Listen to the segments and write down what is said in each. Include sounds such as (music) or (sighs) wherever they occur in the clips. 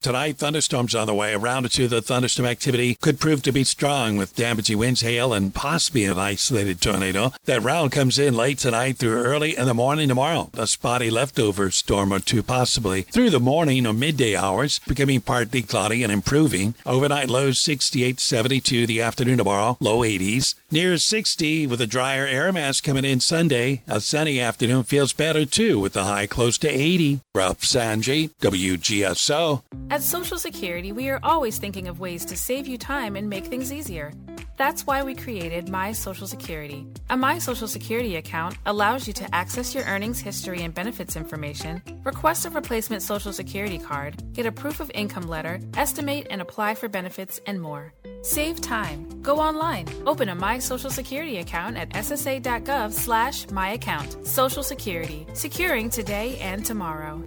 Tonight, thunderstorms on the way. A round or two the thunderstorm activity could prove to be strong with damaging winds, hail, and possibly an isolated tornado. That round comes in late tonight through early in the morning tomorrow. A spotty leftover storm or two possibly through the morning or midday hours, becoming partly cloudy and improving. Overnight lows 68, 72 the afternoon tomorrow, low 80s. Near 60 with a drier air mass coming in Sunday. A sunny afternoon feels better too with the high close to 80. Ralph Sanji, WGSO. At Social Security, we are always thinking of ways to save you time and make things easier. That's why we created My Social Security. A My Social Security account allows you to access your earnings history and benefits information, request a replacement Social Security card, get a proof of income letter, estimate and apply for benefits, and more. Save time. Go online. Open a My Social Security account at ssa.gov slash myaccount. Social Security. Securing today and tomorrow.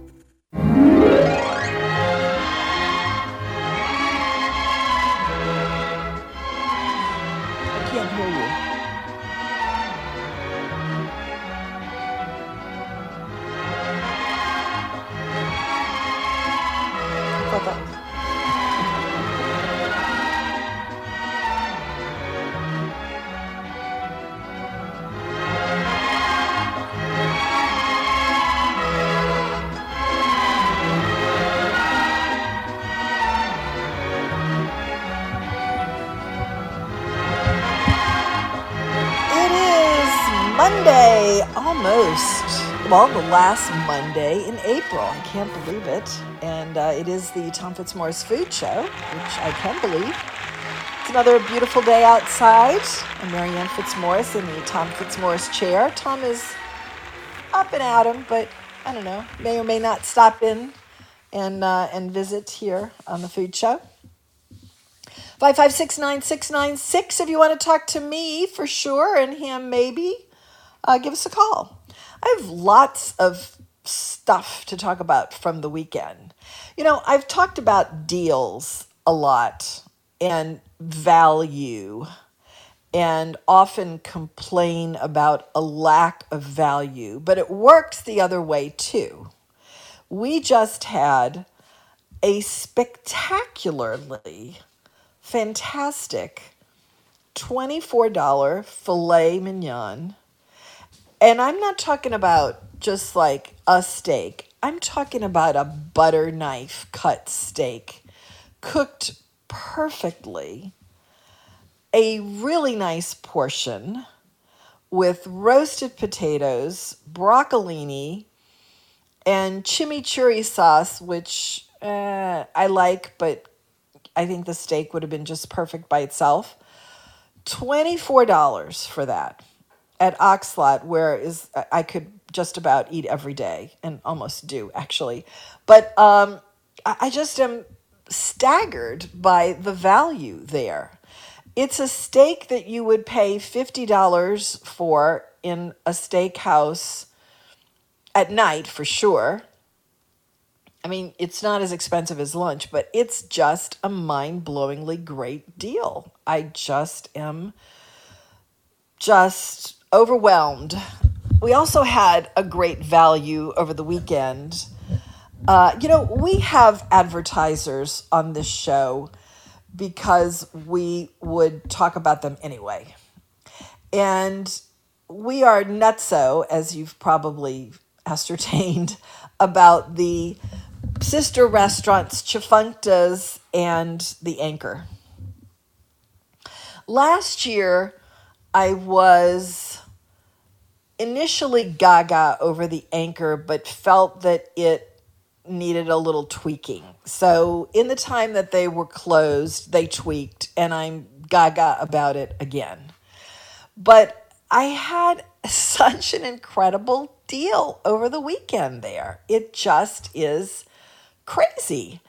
Well, the last Monday in April. I can't believe it. And uh, it is the Tom Fitzmaurice Food Show, which I can believe. It's another beautiful day outside. I'm Marianne Fitzmaurice in the Tom Fitzmaurice chair. Tom is up and at 'em, but I don't know, may or may not stop in and uh, and visit here on the Food Show. Five five six nine six nine six. If you want to talk to me for sure, and him maybe, uh, give us a call. I have lots of stuff to talk about from the weekend. You know, I've talked about deals a lot and value, and often complain about a lack of value, but it works the other way too. We just had a spectacularly fantastic $24 filet mignon. And I'm not talking about just like a steak, I'm talking about a butter knife cut steak cooked perfectly. A really nice portion with roasted potatoes, broccolini, and chimichurri sauce, which uh, I like, but I think the steak would have been just perfect by itself. $24 for that at Oxlot, where is I could just about eat every day and almost do actually. But um, I I just am staggered by the value there. It's a steak that you would pay $50 for in a steakhouse at night for sure. I mean, it's not as expensive as lunch, but it's just a mind blowingly great deal. I just am just overwhelmed. We also had a great value over the weekend. Uh, you know, we have advertisers on this show because we would talk about them anyway. And we are nutso, as you've probably (laughs) ascertained, about the sister restaurants Tchefuncte's and the Anchor. Last year, I was initially gaga over the Anchor, but felt that it needed a little tweaking. So, in the time that they were closed, they tweaked, and I'm gaga about it again. But I had (laughs) such an incredible deal over the weekend there. It just is crazy.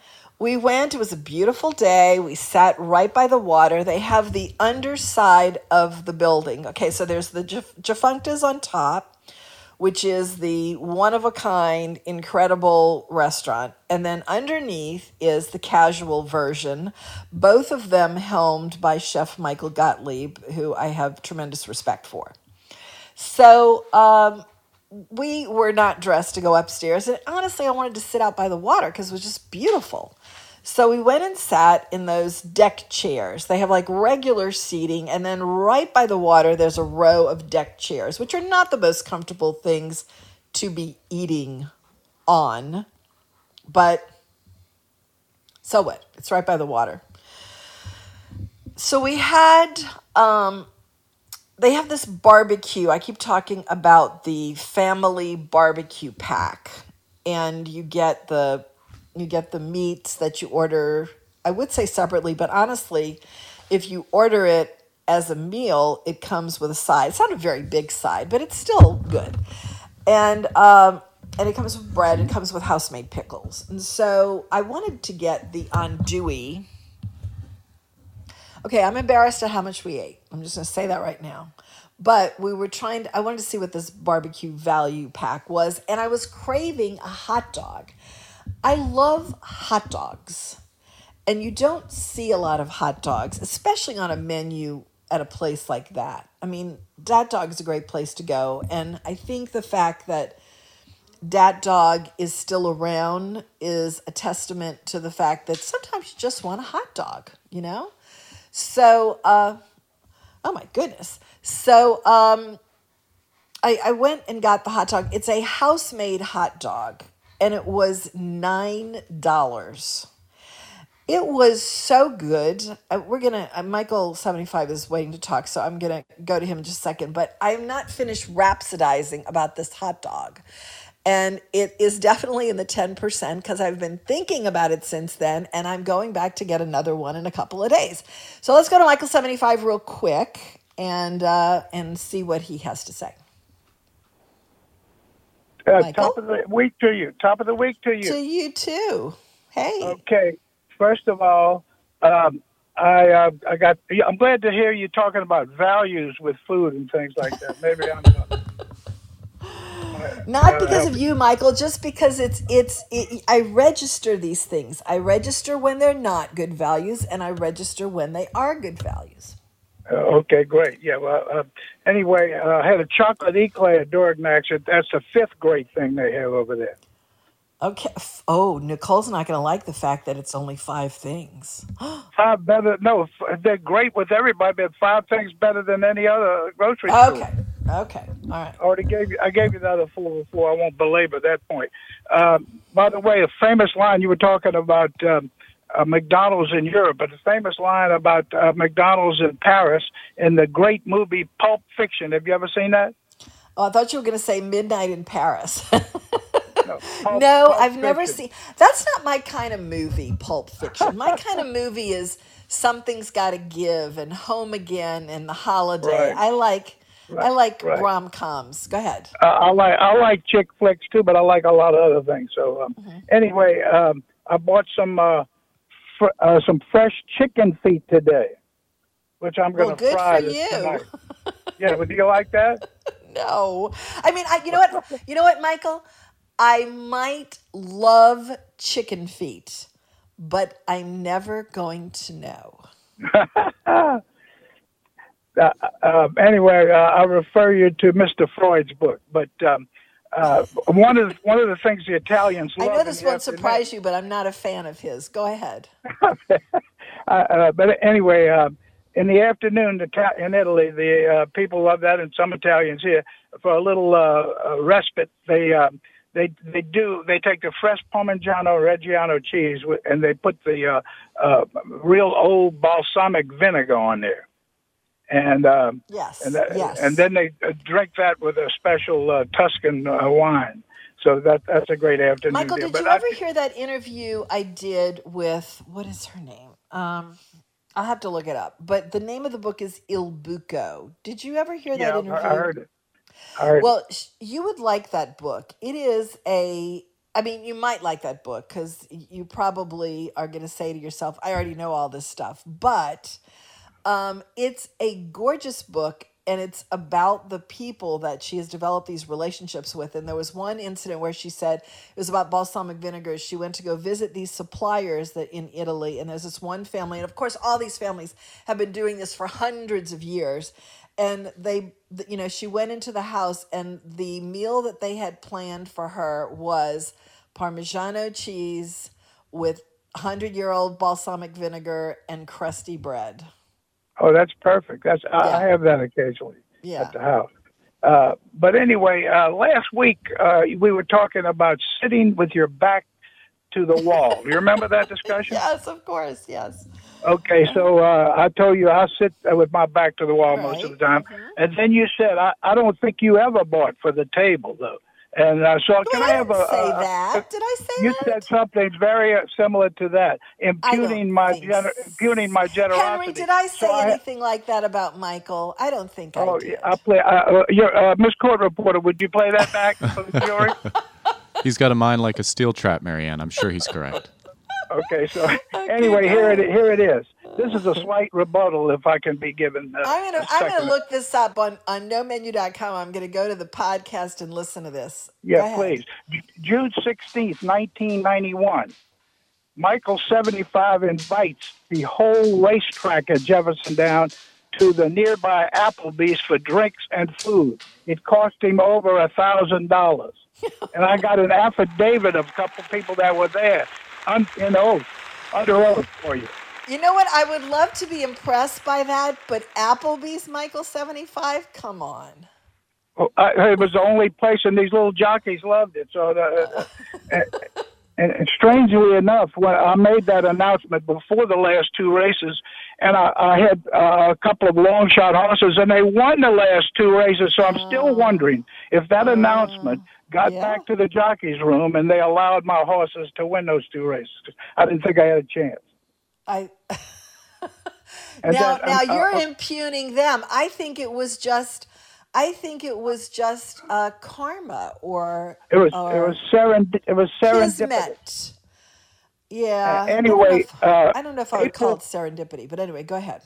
We went, it was a beautiful day. We sat right by the water. They have the underside of the building. Okay, so there's the Jaf- Tchefuncte's on top, which is the one of a kind, incredible restaurant. And then underneath is the casual version, both of them helmed by Chef Michael Gottlieb, who I have tremendous respect for. So um, we were not dressed to go upstairs. And honestly, I wanted to sit out by the water because it was just beautiful. So we went and sat in those deck chairs. They have like regular seating, and then right by the water, there's a row of deck chairs, which are not the most comfortable things to be eating on. But so what? It's right by the water. So we had um they have this barbecue. I keep talking about the family barbecue pack and you get the you get the meats that you order I would say separately, but honestly, if you order it as a meal, it comes with a side. It's not a very big side, but it's still good. And um and it comes with bread. It comes with house made pickles. And so I wanted to get the andouille. Okay, I'm embarrassed at how much we ate. I'm just going to say that right now. But we were trying to, I wanted to see what this barbecue value pack was, and I was craving a hot dog. I love hot dogs, and you don't see a lot of hot dogs, especially on a menu at a place like that. I mean, Dat Dog is a great place to go, and I think the fact that Dat Dog is still around is a testament to the fact that sometimes you just want a hot dog, you know? So, uh, oh my goodness. So, um, I, I went and got the hot dog. It's a house made hot dog, and it was $9. It was so good. Uh, We're gonna. Uh, Michael seventy five is waiting to talk, so I'm gonna go to him in just a second. But I'm not finished rhapsodizing about this hot dog, and it is definitely in the ten percent because I've been thinking about it since then, and I'm going back to get another one in a couple of days. So let's go to Michael seventy five real quick and uh, and see what he has to say. Uh, Michael, top of the week to you. Top of the week to you. to you. too. Hey, Okay. First of all, um, I uh, I got. I'm glad to hear you talking about values with food and things like that. Maybe I'm. not Uh, because of you michael just because it's it's it, i register these things i register when they're not good values and i register when they are good values uh, okay, great. Yeah. Well, uh, anyway, uh, I had a chocolate eclair at Dorignac's. That's the fifth great thing they have over there. okay oh nicole's not going to like the fact that it's only five things (gasps) Five better. No, they're great with everybody, but five things better than any other grocery store. okay okay all right I already gave you. I gave you the other four before. I won't belabor that point. Um, by the way, a famous line you were talking about um, uh, McDonald's in Europe, but the famous line about uh, McDonald's in Paris in the great movie Pulp Fiction. Have you ever seen that? oh i thought you were going to say midnight in paris (laughs) No, Pulp, no Pulp i've never Fiction. seen that's not my kind of movie pulp fiction my kind of movie is something's got to give and home again and the holiday Right. i like i like right. rom-coms go ahead Uh, I like I like chick flicks too, but I like a lot of other things. So um, Mm-hmm. anyway, um, I bought some uh, fr- uh, some fresh chicken feet today, which I'm going to good fry for you. tonight. Yeah, would you like that? (laughs) No. I mean, I, you know what? You know what, Michael? I might love chicken feet, but I'm never going to know. (laughs) uh, uh, anyway, uh, I refer you to Mr. Freud's book. But um, uh, one of the, one of the things the Italians I know this won't surprise you, but I'm not a fan of his. Go ahead. (laughs) uh, uh, but anyway, uh, in the afternoon, in Italy, the uh, people love that, and some Italians here for a little uh, uh, respite. They they they do they take the fresh Parmigiano Reggiano cheese and they put the uh, uh, real old balsamic vinegar on there, and uh, Yes. and that, yes. and then they uh, drink that with a special uh, Tuscan uh, wine. So that that's a great afternoon. Michael, there. did But you I- ever hear that interview I did with what is her name? Um, I'll have to look it up. But the name of the book is Il Buco. Did you ever hear yeah, that interview? I heard it. I heard it. Well, you would like that book. It is a, I mean, you might like that book because you probably are going to say to yourself, I already know all this stuff. But um, it's a gorgeous book and it's about the people that she has developed these relationships with. And there was one incident where she said it was about balsamic vinegar. She went to go visit these suppliers that in Italy, and there's this one family, and of course, all these families have been doing this for hundreds of years. And they, you know, she went into the house, and the meal that they had planned for her was Parmigiano cheese with hundred year old balsamic vinegar and crusty bread. Oh, that's perfect. That's I, Yeah. I have that occasionally Yeah. at the house. Uh, but anyway, uh, last week uh, we were talking about sitting with your back to the wall. (laughs) You remember that discussion? Yes, of course. Yes. Okay, so uh, I told you I sit with my back to the wall most of the time, Right. and then you said I, I don't think you ever bought for the table though. And uh, so can I I have a? say a- that. Did I say You that? said something very uh, similar to that, impugning my think gener- s- impugning my generosity. Henry, did I say So I- anything like that about Michael? I don't think Oh, I did. yeah, I play. Uh, uh, your uh, Miss Court Reporter, would you play that back (laughs) for the jury? He's got a mind like a steel trap, Marianne. I'm sure he's correct. Okay, so (laughs) anyway, here it here it is. This is a slight rebuttal, if I can be given. Uh, I'm gonna I'm gonna look this up on on nomenu.com. I'm gonna go to the podcast and listen to this. Yeah, please. J- June sixteenth, nineteen ninety one. Michael seventy five invites the whole racetrack at Jefferson Down to the nearby Applebee's for drinks and food. It cost him over a thousand dollars, (laughs) and I got an affidavit of a couple people that were there, un, in oath, under oath for you. You know what? I would love to be impressed by that, but Applebee's Michael 75? Come on. Well, I, it was the only place, and these little jockeys loved it. So, (laughs) the, and, and strangely enough, when I made that announcement before the last two races, and I, I had uh, a couple of long shot horses, and they won the last two races. So I'm still wondering if that announcement got yeah. back to the jockeys' room and they allowed my horses to win those two races. I didn't think I had a chance. I (laughs) now, that- now uh, you're uh, impugning them. I think it was just, I think it was just uh, karma or It was or it was serend it was serendipity. Yeah. Anyway, I don't know if, uh, I, don't know if I would call it serendipity, but anyway, go ahead.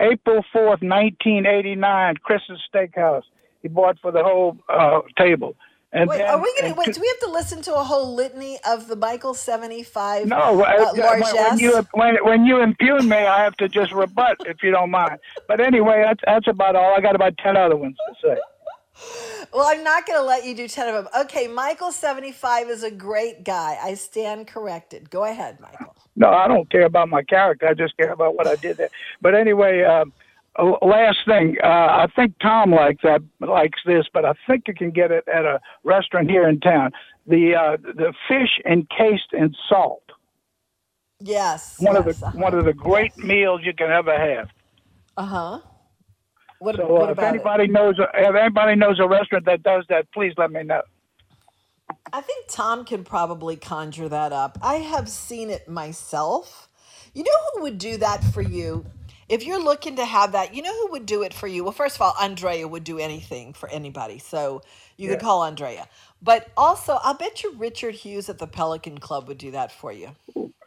April 4th, 1989, Chris's Steakhouse. He bought for the whole uh, table. And Wait, then, are we going to wait? Do we have to listen to a whole litany of the Michael seventy five? no, uh, when, when you when, when you impugn me, I have to just rebut if you don't mind. But anyway, that's that's about all. I got about ten other ones to say. Well, I'm not going to let you do 10 of them. Okay, Michael 75 is a great guy. I stand corrected. Go ahead, Michael. No, I don't care about my character. I just care about what I did there. But anyway, um, last thing, uh, I think Tom likes that likes this, but I think you can get it at a restaurant here in town. The uh, the fish encased in salt. Yes. One yes, of the uh-huh. one of the great meals you can ever have. Uh-huh. What, So what uh, if about it? anybody knows if anybody knows a restaurant that does that, please let me know. I think Tom can probably conjure that up. I have seen it myself. You know who would do that for you? If you're looking to have that, you know who would do it for you? Well, first of all, Andrea would do anything for anybody. So you could call Andrea. But also, I'll bet you Richard Hughes at the Pelican Club would do that for you.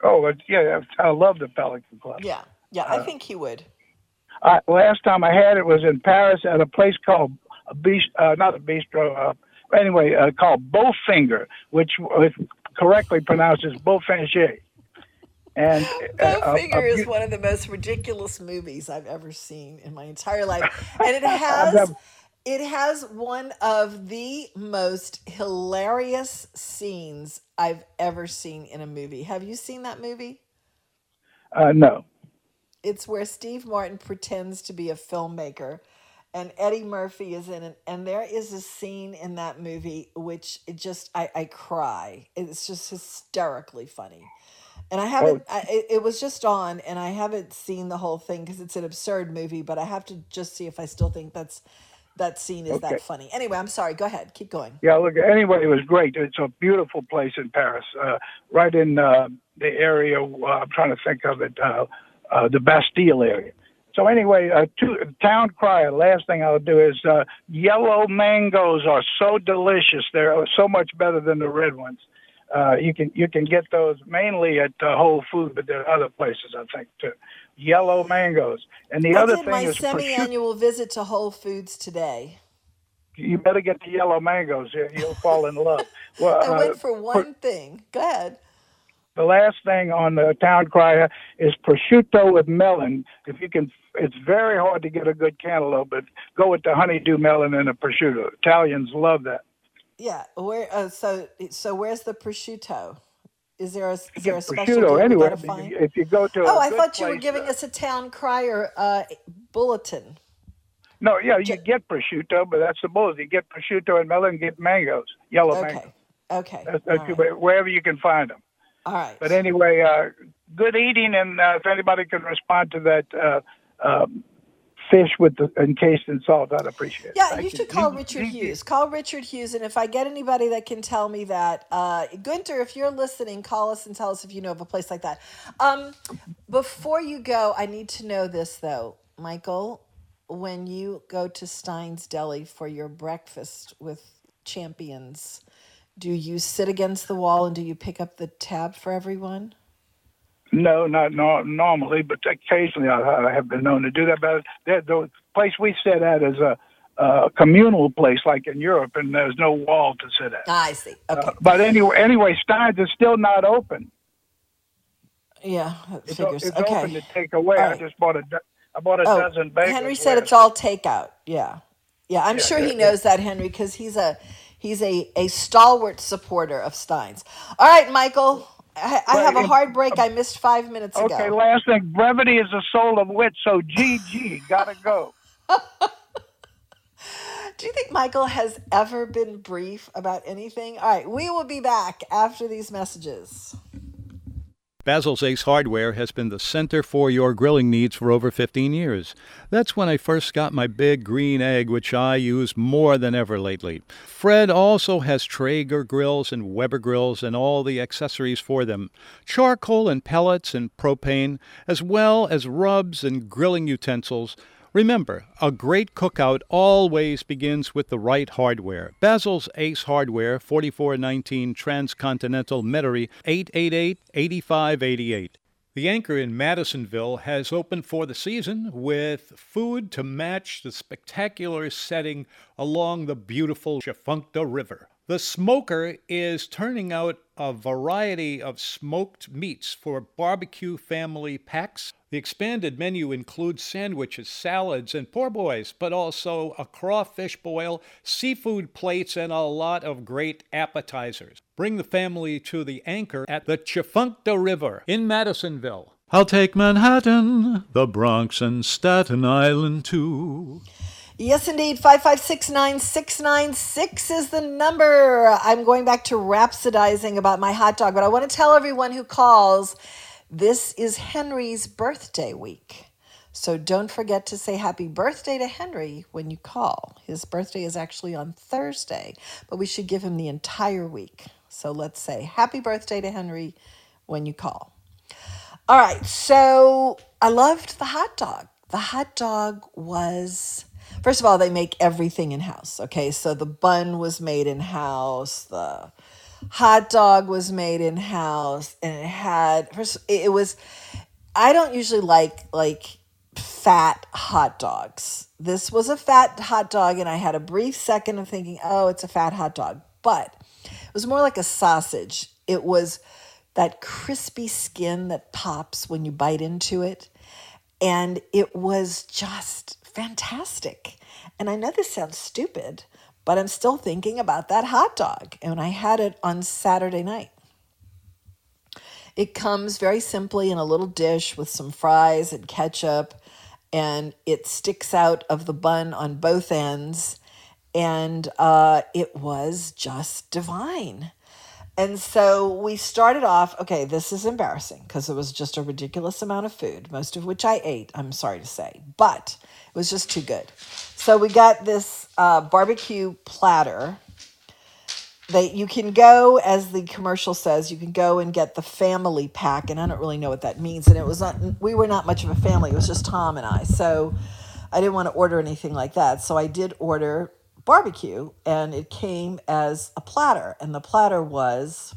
Oh, yeah, I love the Pelican Club. Yeah. Yeah, I think he would. Uh, last time I had it was in Paris at a place called a bist- uh, not a bistro. Uh, anyway, uh, called Bofinger, which uh, correctly pronounces Beaufinger. And uh, Bowfinger is one of the most ridiculous movies I've ever seen in my entire life, and it (laughs) has it has one of the most hilarious scenes I've ever seen in a movie. Have you seen that movie? uh, no. It's where Steve Martin pretends to be a filmmaker and Eddie Murphy is in it. And there is a scene in that movie which it just, I, I cry. It's just hysterically funny. And I haven't, I, it, it was just on and I haven't seen the whole thing because it's an absurd movie, but I have to just see if I still think that's, that scene is Okay. that funny. Anyway, I'm sorry. Go ahead. Keep going. Yeah, look. Anyway, it was great. It's a beautiful place in Paris, uh, right in uh, the area. Uh, I'm trying to think of it, uh, uh, the Bastille area. So anyway, uh, to, town crier. Last thing I'll do is uh, yellow mangoes are so delicious. They're so much better than the red ones. Uh, you can you can get those mainly at uh, Whole Foods, but there are other places I think too. Yellow mangoes, and the I other did thing my is semi-annual visit to Whole Foods today. You better get the yellow mangoes. You- You'll fall in love. (laughs) Well, I uh, went for one thing. Go ahead. the last thing on the town crier is prosciutto with melon. If you can, it's very hard to get a good cantaloupe, but go with the honeydew melon and the prosciutto. Italians love that. Yeah, where? Uh, so, so where's the prosciutto? Is there a is there a get specialty prosciutto we anyway. gotta find? If you go to Oh, I thought you were giving uh, us a town crier uh, bulletin. No, yeah, you get prosciutto, but that's the bullet. You get prosciutto and melon, get mangoes, yellow Okay. mangoes. Okay. That's, that's right. wherever you can find them. All right. But anyway, uh, good eating, and uh, if anybody can respond to that uh, um, fish with the encased in salt, I'd appreciate it. Yeah, Thank you should call Richard Hughes. Call Richard Hughes, and if I get anybody that can tell me that, uh, Gunter, if you're listening, call us and tell us if you know of a place like that. Um, before you go, I need to know this though, Michael. When you go to Stein's Deli for your breakfast with champions, do you sit against the wall and do you pick up the tab for everyone? No, not no, normally, but occasionally I, I have been known to do that. But the, the place we sit at is a, a communal place, like in Europe, and there's no wall to sit at. I see. Okay. Uh, but anyway, anyway, Stein's is still not open. yeah, that It's, figures. it's open Okay. to take away. All I just bought a I bought a Oh, dozen bagels. Henry said where- it's all takeout. Yeah, yeah. I'm Yeah, sure he yeah, yeah. knows that, Henry, because he's a he's a a stalwart supporter of Steins. All right, Michael. I, I have a hard break. I missed five minutes Okay, ago. Okay, last thing. Brevity is the soul of wit, so GG, gotta go. (laughs) Do you think Michael has ever been brief about anything? All right, we will be back after these messages. Basil's Ace Hardware has been the center for your grilling needs for over 15 years. That's when I first got my big green egg, which I use more than ever lately. Fred also has Traeger grills and Weber grills and all the accessories for them charcoal and pellets and propane, as well as rubs and grilling utensils. Remember, a great cookout always begins with the right hardware. Basil's Ace Hardware, 4419 Transcontinental Metairie, 888-8588. The Anchor in Madisonville has opened for the season with food to match the spectacular setting along the beautiful Tchefuncte River. The smoker is turning out a variety of smoked meats for barbecue family packs. The expanded menu includes sandwiches, salads, and poor boys, but also a crawfish boil, seafood plates, and a lot of great appetizers. Bring the family to the anchor at the Tchefuncte River in Madisonville. I'll take Manhattan, the Bronx, and Staten Island too. Yes, indeed. 5569696 is the number. I'm going back to rhapsodizing about my hot dog, but I want to tell everyone who calls this is Henry's birthday week. So don't forget to say happy birthday to Henry when you call. His birthday is actually on Thursday, but we should give him the entire week. So let's say happy birthday to Henry when you call. All right, so I loved the hot dog. The hot dog was, first of all, they make everything in house. Okay, so the bun was made in house, the hot dog was made in house, and it had, first, it was, I don't usually like like fat hot dogs. This was a fat hot dog, and I had a brief second of thinking, oh, it's a fat hot dog. But it was more like a sausage. It was that crispy skin that pops when you bite into it. And it was just fantastic. And I know this sounds stupid, but I'm still thinking about that hot dog. And I had it on Saturday night. It comes very simply in a little dish with some fries and ketchup, and it sticks out of the bun on both ends. And uh, it was just divine. And so we started off, okay, this is embarrassing because it was just a ridiculous amount of food, most of which I ate, I'm sorry to say, but was just too good. So we got this uh, barbecue platter. They, you can go, as the commercial says, you can go and get the family pack, and I don't really know what that means. And it was not, we were not much of a family; it was just Tom and I. So I didn't want to order anything like that. So I did order barbecue and it came as a platter and the platter was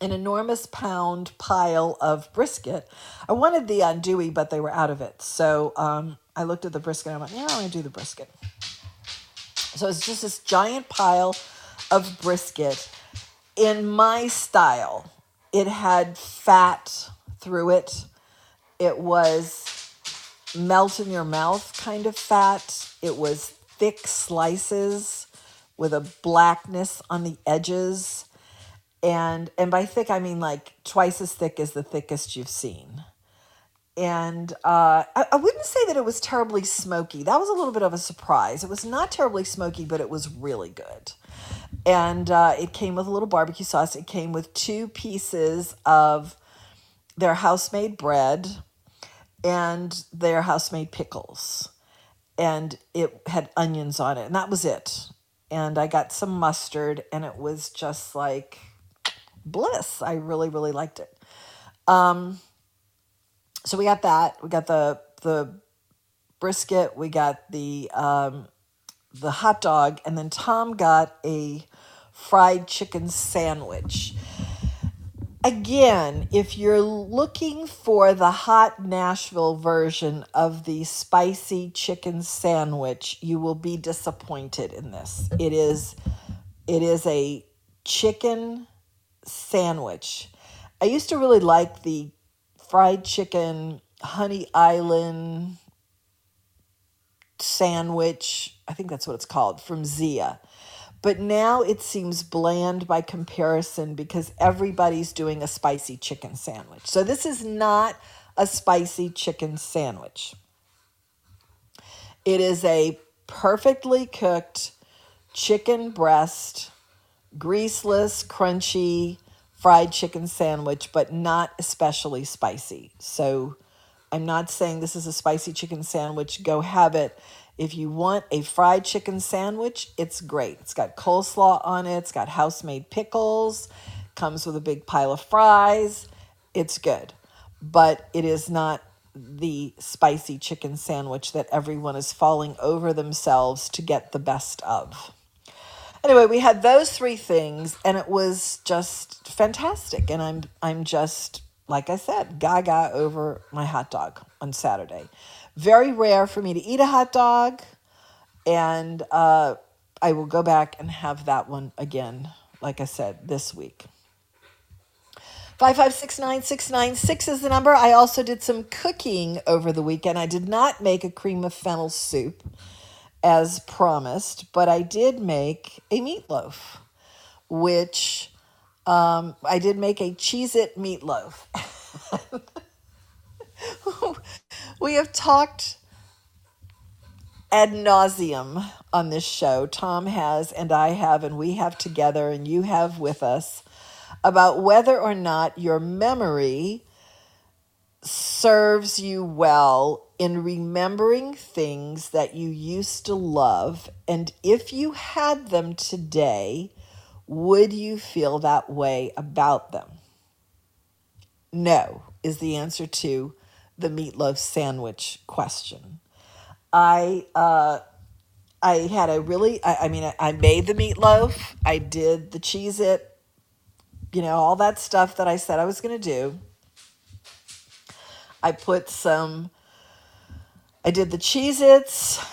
an enormous pound pile of brisket i wanted the andouille but they were out of it so um, i looked at the brisket i'm like yeah i'm to do the brisket so it's just this giant pile of brisket in my style it had fat through it it was melt in your mouth kind of fat it was thick slices with a blackness on the edges. and and by thick I mean like twice as thick as the thickest you've seen. And uh, I, I wouldn't say that it was terribly smoky. That was a little bit of a surprise. It was not terribly smoky, but it was really good. And uh, it came with a little barbecue sauce. It came with two pieces of their house made bread and their house made pickles. And it had onions on it. And that was it. And I got some mustard, and it was just like bliss. I really, really liked it. Um, so we got that. We got the the brisket. We got the um, the hot dog, and then Tom got a fried chicken sandwich. Again, if you're looking for the hot Nashville version of the spicy chicken sandwich, you will be disappointed in this. It is it is a chicken sandwich. I used to really like the fried chicken honey island sandwich. I think that's what it's called from Zea. But now it seems bland by comparison because everybody's doing a spicy chicken sandwich. So this is not a spicy chicken sandwich. It is a perfectly cooked chicken breast, greaseless, crunchy fried chicken sandwich, but not especially spicy. So I'm not saying this is a spicy chicken sandwich. Go have it. If you want a fried chicken sandwich, it's great. It's got coleslaw on it, it's got house made pickles, comes with a big pile of fries. It's good. But it is not the spicy chicken sandwich that everyone is falling over themselves to get the best of. Anyway, we had those three things and it was just fantastic and I'm I'm just like I said, gaga over my hot dog on Saturday. Very rare for me to eat a hot dog, and uh, I will go back and have that one again, like I said, this week. 5569696 is the number. I also did some cooking over the weekend. I did not make a cream of fennel soup as promised, but I did make a meatloaf, which um, I did make a Cheez It meatloaf. (laughs) we have talked ad nauseum on this show. Tom has, and I have, and we have together, and you have with us about whether or not your memory serves you well in remembering things that you used to love. And if you had them today, would you feel that way about them? No, is the answer to the meatloaf sandwich question. I uh, I had a really I, I mean I, I made the meatloaf. I did the Cheez It, you know, all that stuff that I said I was gonna do. I put some I did the Cheez Its,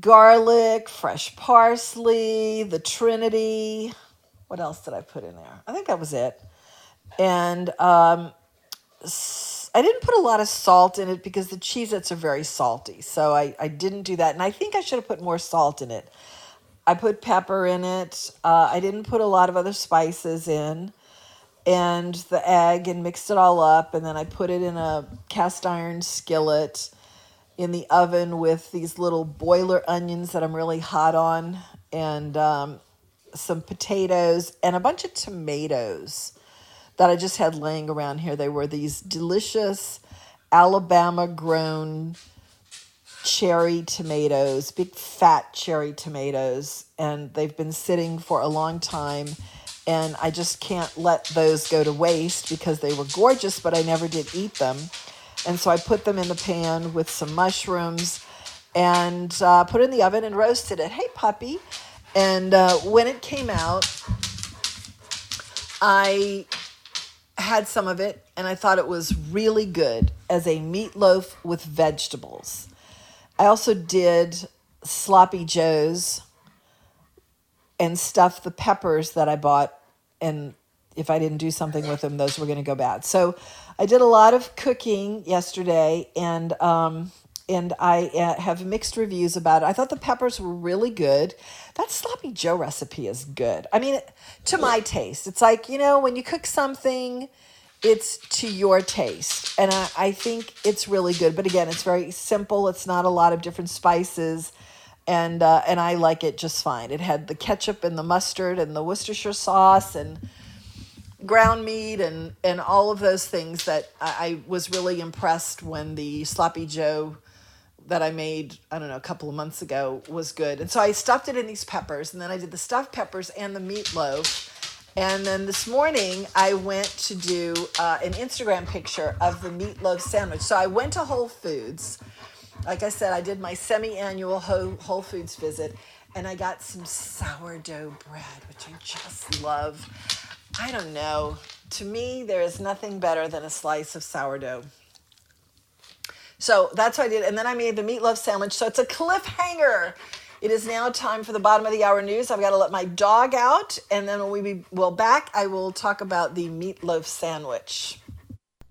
garlic, fresh parsley, the Trinity. What else did I put in there? I think that was it. And um, I didn't put a lot of salt in it because the Cheez Its are very salty. So I, I didn't do that. And I think I should have put more salt in it. I put pepper in it. Uh, I didn't put a lot of other spices in. And the egg and mixed it all up. And then I put it in a cast iron skillet in the oven with these little boiler onions that I'm really hot on. And um, some potatoes and a bunch of tomatoes that I just had laying around here. They were these delicious Alabama grown cherry tomatoes, big fat cherry tomatoes, and they've been sitting for a long time. And I just can't let those go to waste because they were gorgeous, but I never did eat them. And so I put them in the pan with some mushrooms and uh, put it in the oven and roasted it. Hey, puppy. And uh, when it came out, I had some of it and I thought it was really good as a meatloaf with vegetables. I also did sloppy joes and stuffed the peppers that I bought and if I didn't do something with them, those were going to go bad. So I did a lot of cooking yesterday, and um, and I uh, have mixed reviews about it. I thought the peppers were really good. That sloppy Joe recipe is good. I mean, to my taste, it's like you know when you cook something, it's to your taste, and I, I think it's really good. But again, it's very simple. It's not a lot of different spices and uh, and I like it just fine. It had the ketchup and the mustard and the Worcestershire sauce and ground meat and and all of those things that I, I was really impressed when the sloppy Joe that I made I don't know a couple of months ago was good. And so I stuffed it in these peppers, and then I did the stuffed peppers and the meatloaf. And then this morning I went to do uh, an Instagram picture of the meatloaf sandwich. So I went to Whole Foods like I said, I did my semi annual Whole Foods visit and I got some sourdough bread, which I just love. I don't know. To me, there is nothing better than a slice of sourdough. So that's what I did. And then I made the meatloaf sandwich. So it's a cliffhanger. It is now time for the bottom of the hour news. I've got to let my dog out. And then when we be well back, I will talk about the meatloaf sandwich.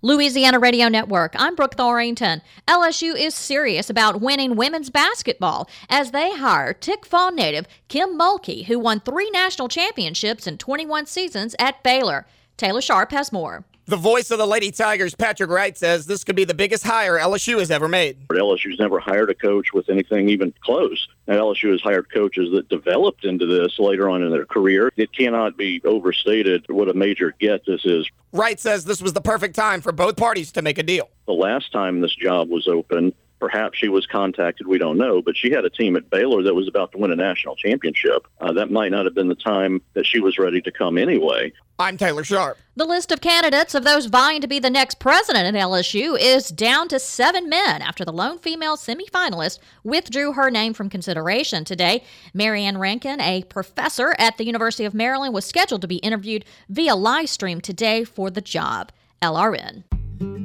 Louisiana Radio Network. I'm Brooke Thorington. LSU is serious about winning women's basketball as they hire Tickfaw native Kim Mulkey, who won three national championships in 21 seasons at Baylor. Taylor Sharp has more. The voice of the Lady Tigers, Patrick Wright, says this could be the biggest hire LSU has ever made. LSU's never hired a coach with anything even close. And LSU has hired coaches that developed into this later on in their career. It cannot be overstated what a major get this is. Wright says this was the perfect time for both parties to make a deal. The last time this job was open, perhaps she was contacted. We don't know, but she had a team at Baylor that was about to win a national championship. Uh, that might not have been the time that she was ready to come anyway. I'm Taylor Sharp. The list of candidates of those vying to be the next president at LSU is down to seven men after the lone female semifinalist withdrew her name from consideration today. Mary Ann Rankin, a professor at the University of Maryland, was scheduled to be interviewed via live stream today for the job. LRN.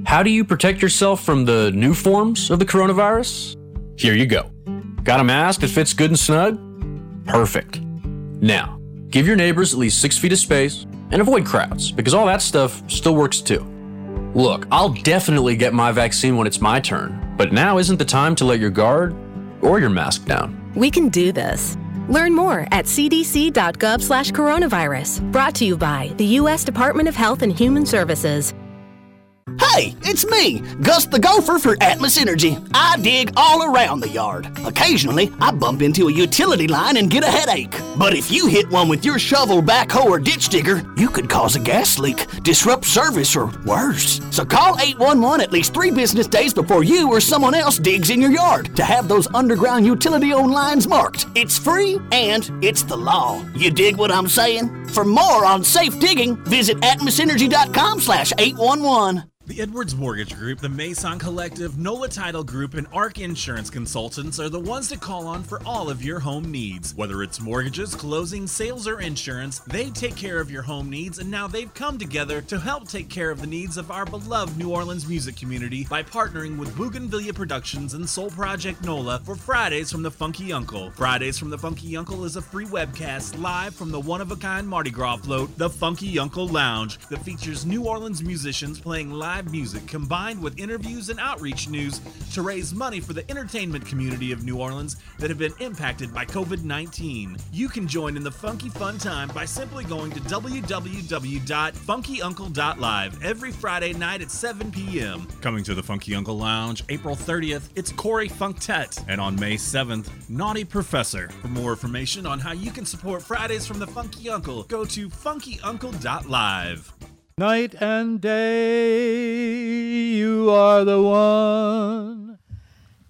How do you protect yourself from the new forms of the coronavirus? Here you go. Got a mask that fits good and snug? Perfect. Now, give your neighbors at least six feet of space and avoid crowds because all that stuff still works too. Look, I'll definitely get my vaccine when it's my turn, but now isn't the time to let your guard or your mask down. We can do this. Learn more at cdc.gov slash coronavirus. Brought to you by the U.S. Department of Health and Human Services. Hey, it's me, Gus the Gopher for Atmos Energy. I dig all around the yard. Occasionally, I bump into a utility line and get a headache. But if you hit one with your shovel, backhoe, or ditch digger, you could cause a gas leak, disrupt service, or worse. So call 811 at least three business days before you or someone else digs in your yard to have those underground utility owned lines marked. It's free and it's the law. You dig what I'm saying? For more on safe digging, visit atmosenergy.com slash 811. The Edwards Mortgage Group, the Mason Collective, NOLA Title Group, and ARC Insurance Consultants are the ones to call on for all of your home needs. Whether it's mortgages, closing, sales, or insurance, they take care of your home needs, and now they've come together to help take care of the needs of our beloved New Orleans music community by partnering with Bougainvillea Productions and Soul Project NOLA for Fridays from the Funky Uncle. Fridays from the Funky Uncle is a free webcast live from the one of a kind Mardi Gras float, the Funky Uncle Lounge, that features New Orleans musicians playing live live music combined with interviews and outreach news to raise money for the entertainment community of New Orleans that have been impacted by COVID 19. You can join in the funky fun time by simply going to www.funkyuncle.live every Friday night at 7 p.m. Coming to the Funky Uncle Lounge April 30th, it's Corey Funktet, and on May 7th, Naughty Professor. For more information on how you can support Fridays from the Funky Uncle, go to funkyuncle.live. Night and day, you are the one.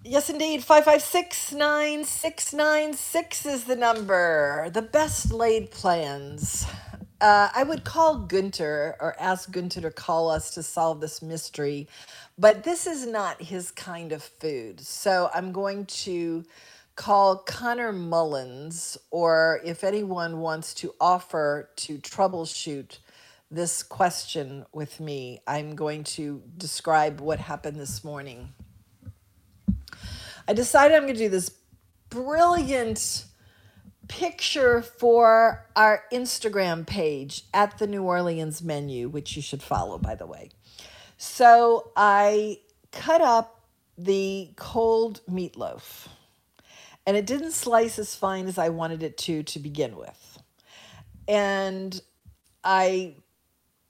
Yes, indeed. 556 9696 is the number. The best laid plans. Uh, I would call Gunter or ask Gunter to call us to solve this mystery, but this is not his kind of food. So I'm going to call Connor Mullins, or if anyone wants to offer to troubleshoot this question with me, I'm going to describe what happened this morning. I decided I'm going to do this brilliant picture for our Instagram page at the New Orleans menu, which you should follow, by the way. So I cut up the cold meatloaf. And it didn't slice as fine as I wanted it to to begin with. And I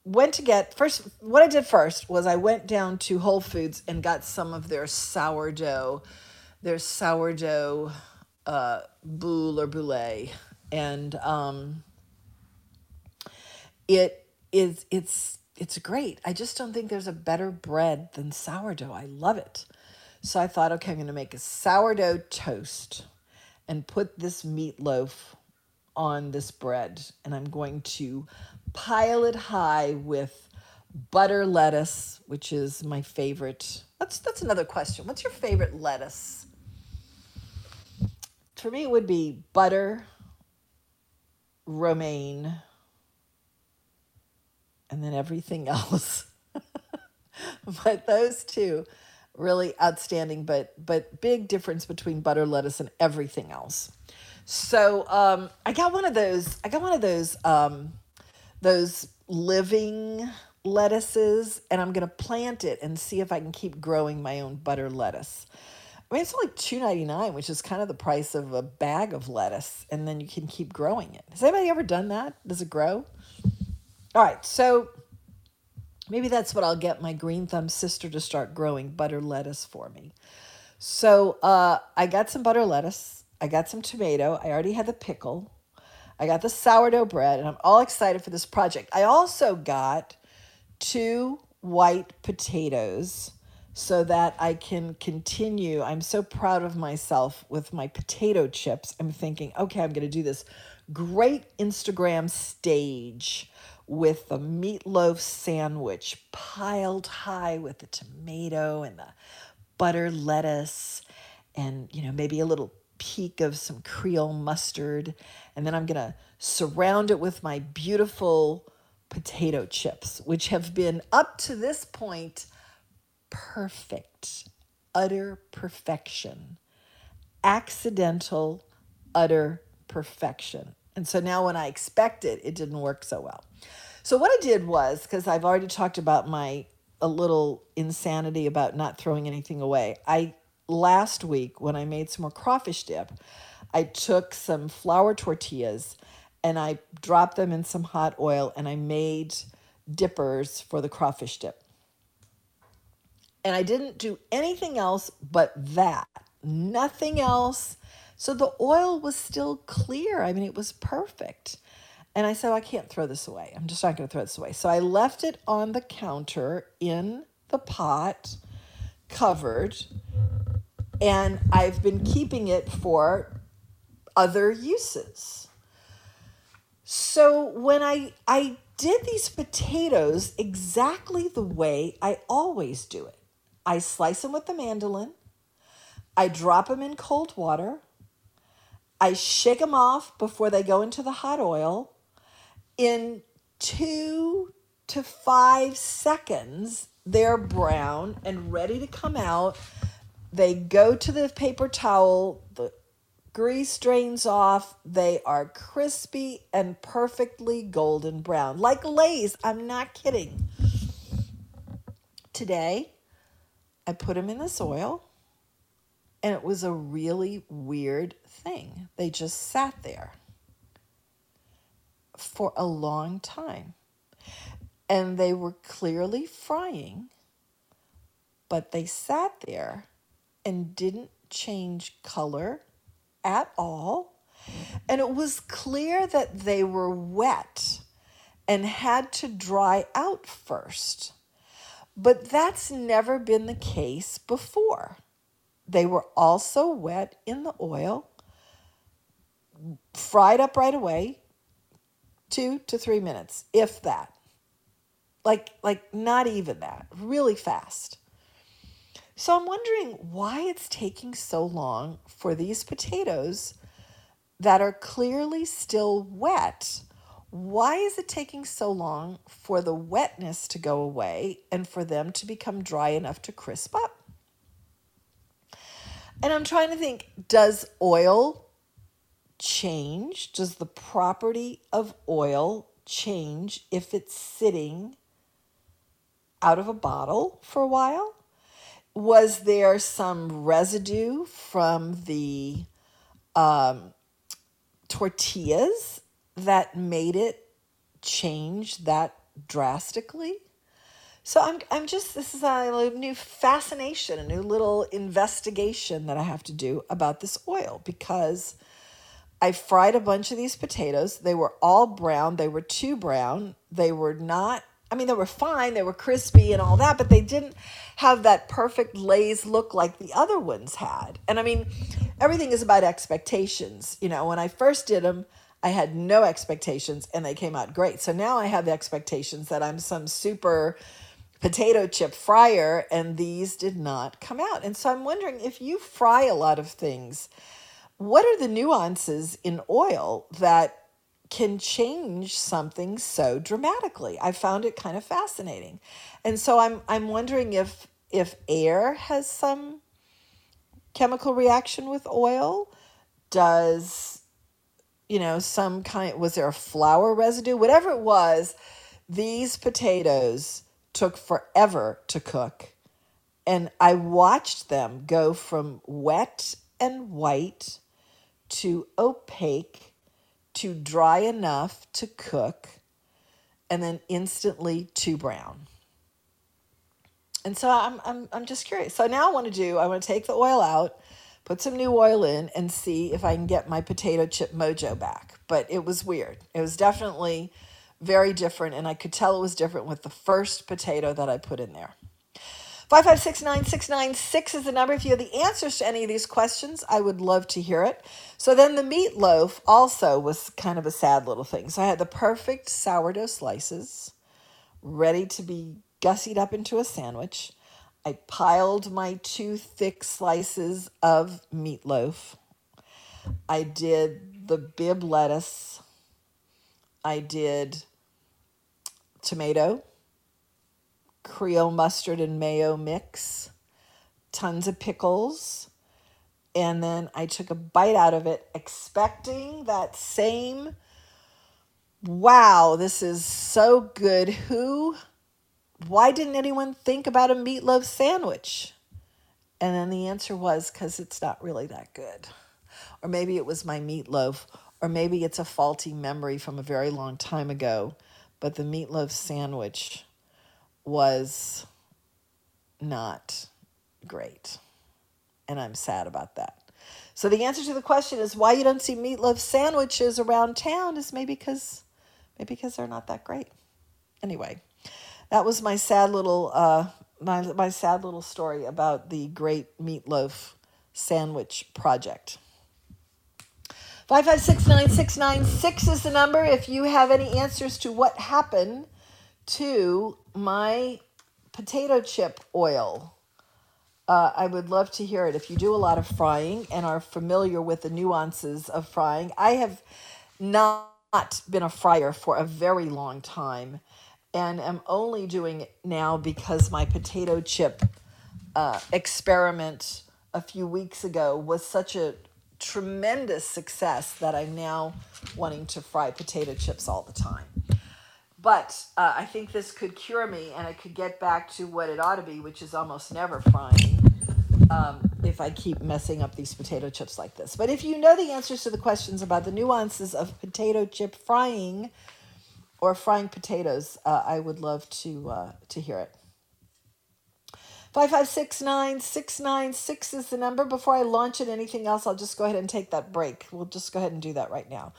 went to get first what I did first was I went down to Whole Foods and got some of their sourdough, their sourdough uh, boule or boulet, and um, it is it's it's great. I just don't think there's a better bread than sourdough. I love it. So I thought, okay, I'm going to make a sourdough toast and put this meatloaf on this bread, and I'm going to pile it high with butter lettuce, which is my favorite. That's that's another question. What's your favorite lettuce? For me, it would be butter, romaine, and then everything (laughs) else. but those two really outstanding but but big difference between butter lettuce and everything else so um, i got one of those i got one of those um, those living lettuces and i'm going to plant it and see if i can keep growing my own butter lettuce. I mean it's only $2.99 which is kind of the price of a bag of lettuce and then you can keep growing it. Has anybody ever done that? Does it grow? All right so maybe that's what i'll get my green thumb sister to start growing butter lettuce for me. So uh, i got some butter lettuce i got some tomato i already had the pickle I got the sourdough bread, and I'm all excited for this project. I also got two white potatoes so that I can continue. I'm so proud of myself with my potato chips. I'm thinking, okay, I'm going to do this great Instagram stage with the meatloaf sandwich piled high with the tomato and the butter lettuce and you know maybe a little peak of some Creole mustard. And then I'm going to surround it with my beautiful potato chips, which have been up to this point perfect, utter perfection, accidental, utter perfection. And so now when I expect it, it didn't work so well. So what I did was, because I've already talked about my a little insanity about not throwing anything away, I last week when I made some more crawfish dip, I took some flour tortillas and I dropped them in some hot oil and I made dippers for the crawfish dip. And I didn't do anything else but that. Nothing else. So the oil was still clear. I mean, it was perfect. And I said, oh, I can't throw this away. I'm just not going to throw this away. So I left it on the counter in the pot, covered, and I've been keeping it for other uses. So when I I did these potatoes exactly the way I always do it. I slice them with the mandolin. I drop them in cold water. I shake them off before they go into the hot oil. In 2 to 5 seconds, they're brown and ready to come out they go to the paper towel, the grease drains off, they are crispy and perfectly golden brown, like Lay's. I'm not kidding. Today, I put them in this oil, and it was a really weird thing. They just sat there for a long time. And they were clearly frying, but they sat there and didn't change color at all. And it was clear that they were wet and had to dry out first. But that's never been the case before. They were also wet in the oil, fried up right away, two to three minutes, if that. Like, like not even that, really fast. So I'm wondering why it's taking so long for these potatoes that are clearly still wet. Why is it taking so long for the wetness to go away and for them to become dry enough to crisp up? And I'm trying to think does oil change? Does the property of oil change if it's sitting out of a bottle for a while? Was there some residue from the um, tortillas that made it change that drastically? So I'm, I'm just, this is a new fascination, a new little investigation that I have to do about this oil because I fried a bunch of these potatoes. They were all brown. They were too brown. They were not, I mean, they were fine. They were crispy and all that, but they didn't have that perfect Lay's look like the other ones had. And I mean, everything is about expectations. You know, when I first did them, I had no expectations and they came out great. So now I have expectations that I'm some super potato chip fryer and these did not come out. And so I'm wondering if you fry a lot of things, what are the nuances in oil that can change something so dramatically? I found it kind of fascinating. And so I'm I'm wondering if if air has some chemical reaction with oil, does you know some kind was there a flour residue whatever it was these potatoes took forever to cook. And I watched them go from wet and white to opaque to dry enough to cook and then instantly to brown. And so I'm, I'm, I'm just curious. So now I want to do, I want to take the oil out, put some new oil in, and see if I can get my potato chip mojo back. But it was weird. It was definitely very different, and I could tell it was different with the first potato that I put in there. 5569696 is the number. If you have the answers to any of these questions, I would love to hear it. So then the meatloaf also was kind of a sad little thing. So I had the perfect sourdough slices ready to be gussied up into a sandwich. I piled my two thick slices of meatloaf. I did the Bibb lettuce. I did tomato, Creole mustard and mayo mix, tons of pickles, and then I took a bite out of it, expecting that same wow, this is so good. Who, why didn't anyone think about a meatloaf sandwich? And then the answer was because it's not really that good. Or maybe it was my meatloaf, or maybe it's a faulty memory from a very long time ago but the meatloaf sandwich was not great. And I'm sad about that. So the answer to the question is why you don't see meatloaf sandwiches around town is maybe because maybe because they're not that great. Anyway, that was my sad little uh, my my sad little story about the great meatloaf sandwich project. 5569696 is the number if you have any answers to what happened to my potato chip oil. Uh, I would love to hear it. If you do a lot of frying and are familiar with the nuances of frying, I have not been a fryer for a very long time and am only doing it now because my potato chip uh, experiment a few weeks ago was such a tremendous success that I'm now wanting to fry potato chips all the time. But uh, I think this could cure me and I could get back to what it ought to be, which is almost never frying um, if I keep messing up these potato chips like this. But if you know the answers to the questions about the nuances of potato chip frying or frying potatoes, uh, I would love to, uh, to hear it. 5569696 is the number. Before I launch at anything else, I'll just go ahead and take that break. We'll just go ahead and do that right now.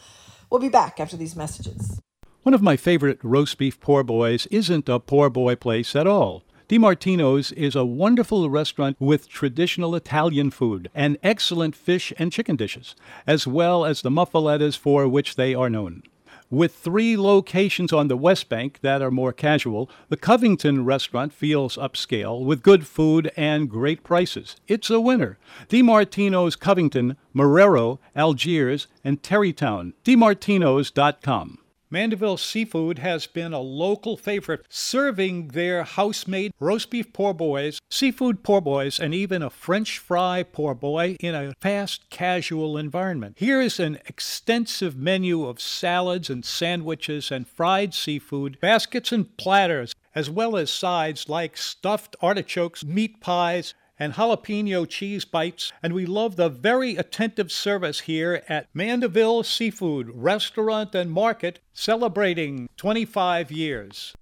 We'll be back after these messages. One of my favorite roast beef poor boys isn't a poor boy place at all. DiMartino's is a wonderful restaurant with traditional Italian food and excellent fish and chicken dishes, as well as the muffalettas for which they are known. With three locations on the West Bank that are more casual, the Covington restaurant feels upscale with good food and great prices. It's a winner. DiMartino's Covington, Marrero, Algiers, and Terrytown. DiMartinos.com. Mandeville Seafood has been a local favorite, serving their house-made roast beef poor boys, seafood poor boys, and even a French fry poor boy in a fast casual environment. Here is an extensive menu of salads and sandwiches and fried seafood, baskets and platters, as well as sides like stuffed artichokes, meat pies, and jalapeno cheese bites, and we love the very attentive service here at Mandeville Seafood Restaurant and Market, celebrating 25 years.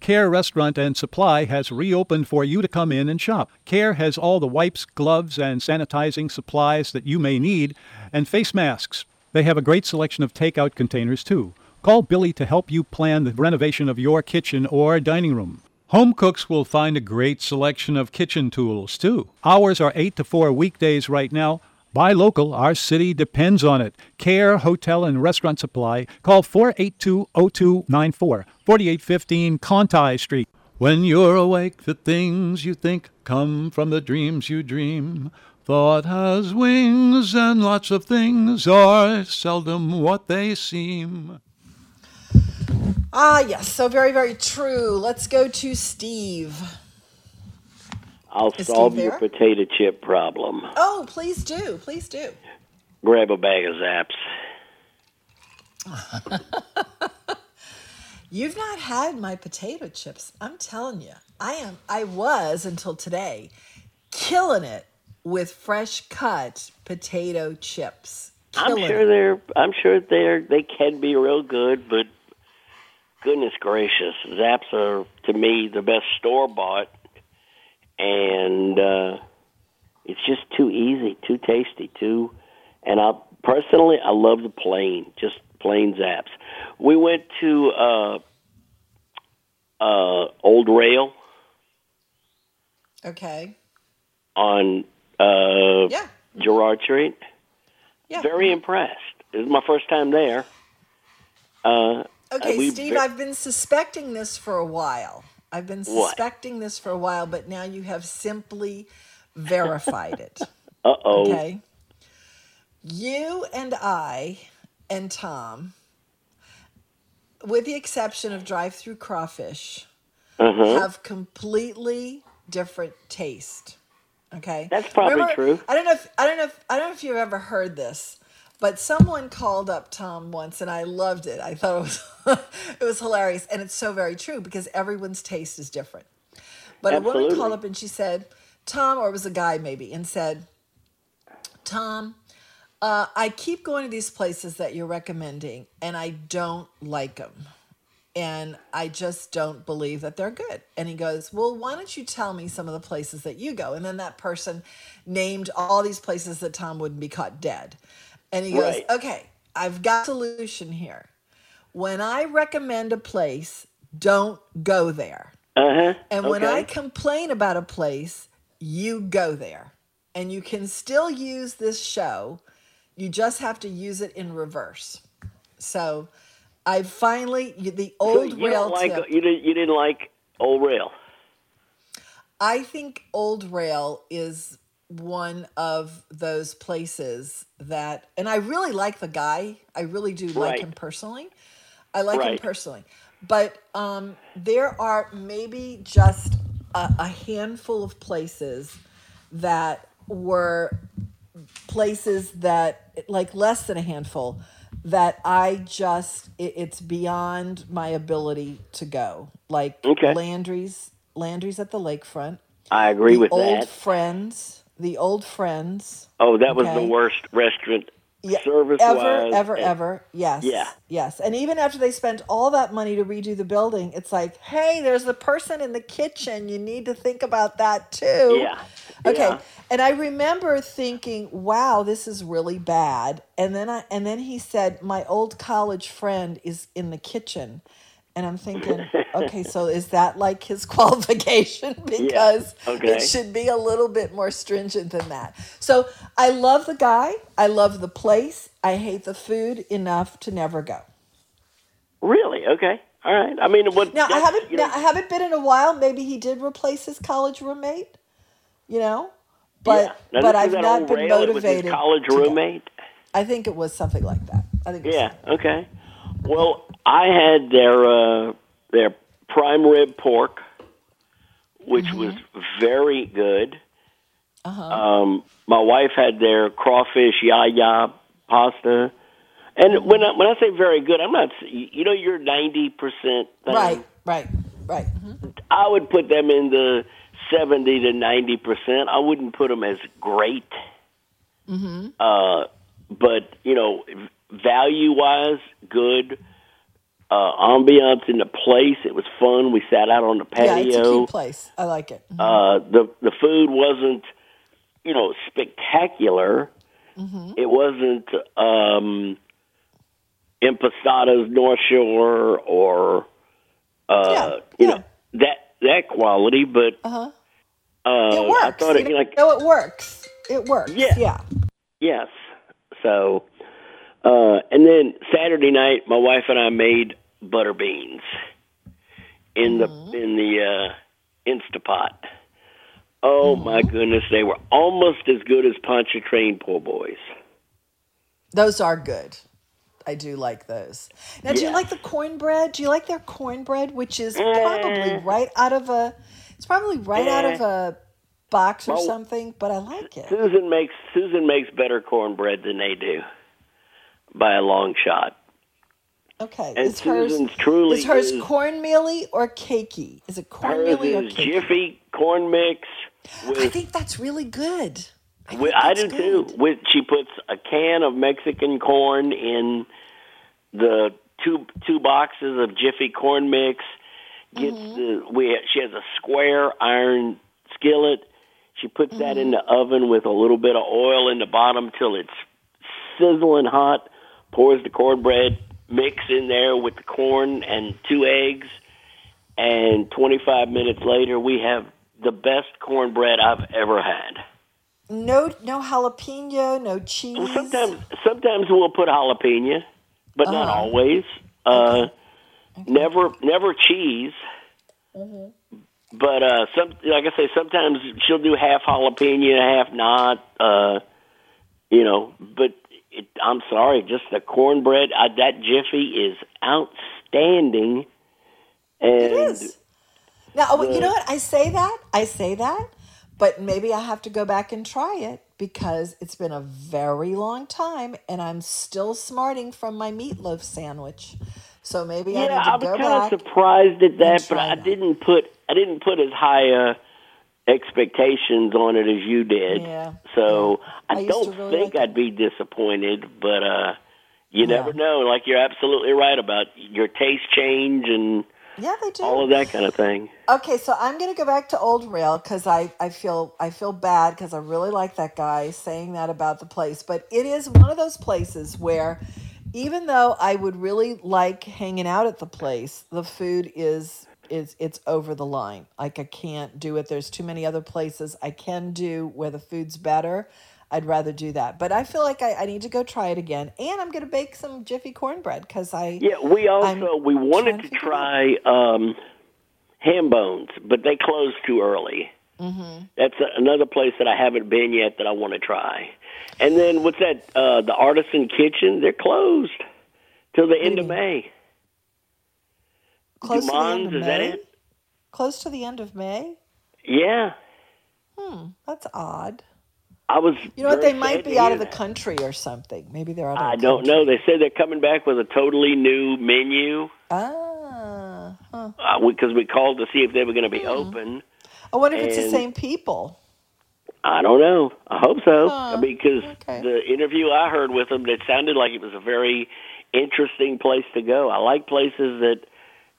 Care Restaurant and Supply has reopened for you to come in and shop. Care has all the wipes, gloves, and sanitizing supplies that you may need, and face masks. They have a great selection of takeout containers, too. Call Billy to help you plan the renovation of your kitchen or dining room. Home cooks will find a great selection of kitchen tools, too. Hours are 8 to 4 weekdays right now. Buy local, our city depends on it. Care Hotel and Restaurant Supply. Call 482 0294, 4815 Conti Street. When you're awake, the things you think come from the dreams you dream. Thought has wings, and lots of things are seldom what they seem. Ah, yes, so very, very true. Let's go to Steve. I'll Is solve Steve your there? potato chip problem. Oh, please do. Please do. Grab a bag of Zapp's. (laughs) You've not had my potato chips. I'm telling you. I am I was until today killing it with fresh cut potato chips. I'm sure it. they're. I'm sure they're. They can be real good, but goodness gracious, Zapp's are to me the best store bought, and uh, it's just too easy, too tasty, too. And I personally, I love the plain, just plain Zapp's. We went to uh, uh, Old Rail Okay. on uh, Yeah. Gerard Street. Yeah. Very impressed. It was my first time there. Uh, Okay, Steve, I've been suspecting this for a while. I've been What? suspecting this for a while, but now you have simply verified it. (laughs) Uh oh. Okay. You and I and Tom, with the exception of drive through crawfish, Uh-huh. have completely different taste. Okay. That's probably Remember- true. I don't know if I don't know if I don't know if you've ever heard this, but someone called up Tom once and I loved it. I thought it was (laughs) it was hilarious. And it's so very true because everyone's taste is different. But a woman called up and she said, Tom, or it was a guy maybe, and said, Tom, uh, I keep going to these places that you're recommending, and I don't like them. And I just don't believe that they're good. And he goes, Well, why don't you tell me some of the places that you go? And then that person named all these places that Tom wouldn't be caught dead. And he goes, Okay, I've got a solution here. When I recommend a place, don't go there. Uh huh. And when. I complain about a place, you go there. And you can still use this show. You just have to use it in reverse. So I finally, the So old you rail like tip, you didn't you didn't like Old Rail. I think Old Rail is one of those places that, and I really like the guy. I really do like him personally. I like him personally. But um, there are maybe just a, a handful of places that were places that, like less than a handful, that I just, it, it's beyond my ability to go. Like Okay. Landry's, Landry's at the lakefront. I agree the with old that. friends, the old friends. Oh, that was the worst restaurant Yeah, service ever, ever, ever. Yes. Yeah. Yes. And even after they spent all that money to redo the building, it's like, hey, there's the person in the kitchen. You need to think about that too. Yeah. Okay. Yeah. And I remember thinking, wow, this is really bad. And then I and then he said, my old college friend is in the kitchen. And I'm thinking, (laughs) okay, so is that like his (laughs) qualification? Because okay. it should be a little bit more stringent than that. So I love the guy. I love the place. I hate the food enough to never go. Really? Okay. All right. I mean, what? Now I haven't. you know, now, I haven't been in a while. Maybe he did replace his college roommate. You know, but now, but I've not been rail with his motivated. college roommate. I think it was something like that. I think. It was Yeah. Okay. Well, I had their uh, their prime rib pork, which Mm-hmm. was very good. Uh-huh. Um, my wife had their crawfish yaya pasta, and when I, when I say very good, I'm not. You know, you're ninety percent. Right. Right. Right. mhm. I would put them in the seventy to ninety percent. I wouldn't put them as great, Mm-hmm. uh, but you know, value wise, good. Uh, ambiance in the place, it was fun. We sat out on the patio. Yeah, it's a cute place. I like it. Uh, the the food wasn't, you know, spectacular. Mm-hmm. It wasn't um, Impastato's North Shore or uh, you know that that quality, but Uh-huh. uh, It works. I thought it you know, like no, it works. It works. Yeah. Yeah. yes. So, uh, and then Saturday night, my wife and I made butter beans in the in the uh, Instapot. Oh my goodness, they were almost as good as Pontchartrain po' boys. Those are good. I do like those. Now, do you like the cornbread? Do you like their cornbread, which is Eh. probably right out of a? It's probably right out of a box or Well, something, but I like it. Susan makes Susan makes better cornbread than they do by a long shot. Okay, And is hers Susan's truly is hers is- cornmealy or cakey? Is it Hers cornmealy or is cakey? Jiffy corn mix with I think that's really good. With, I do too. With she puts a can of Mexican corn in the two two boxes of Jiffy corn mix. Gets mm-hmm. the we she has a square iron skillet. She puts that in mm-hmm. the oven with a little bit of oil in the bottom till it's sizzling hot. Pours the cornbread mix in there with the corn and two eggs. And 25 minutes later, we have the best cornbread I've ever had. No, no jalapeno, no cheese. Well, sometimes sometimes we'll put jalapeno, but not Uh-huh. always. Uh, Never never cheese. But uh, some like I say, sometimes she'll do half jalapeno, half not. Uh, you know, but it, I'm sorry, just the cornbread. Uh, that Jiffy is outstanding. And It is. Now, oh, you know what? I say that, I say that, but maybe I have to go back and try it because it's been a very long time and I'm still smarting from my meatloaf sandwich. So maybe I Yeah, need to I was go kind back. of surprised at that, but I didn't put I didn't put as high uh, expectations on it as you did. Yeah. So I I, don't really think I'd be disappointed, but uh you Yeah. never know. Like you're absolutely right about your taste change and Yeah, they do. all of that kind of thing. Okay, so I'm gonna go back to Old Rail because I, I feel I feel bad because I really like that guy saying that about the place, but it is one of those places where even though I would really like hanging out at the place, the food is is it's over the line. Like I can't do it. There's too many other places I can do where the food's better. I'd rather do that, but I feel like I, I need to go try it again, and I'm gonna bake some Jiffy cornbread because I Yeah, we also we wanted to try um ham bones, but they closed too early. Mm-hmm. That's a, another place that I haven't been yet that I want to try. And then what's that? Uh, the Artisan Kitchen. They're closed till the end of May. Close to the end of Dumons, is that May. it? Close to the end of May. Yeah, Hmm, that's odd. I was. You know what? They might be out of the that. country or something. Maybe they're out of I the don't know. They said they're coming back with a totally new menu Ah, huh. because we called to see if they were going to Hmm. be open. I wonder if it's the same people. I don't know. I hope so. Huh, I mean, because the interview I heard with them, it sounded like it was a very interesting place to go. I like places that,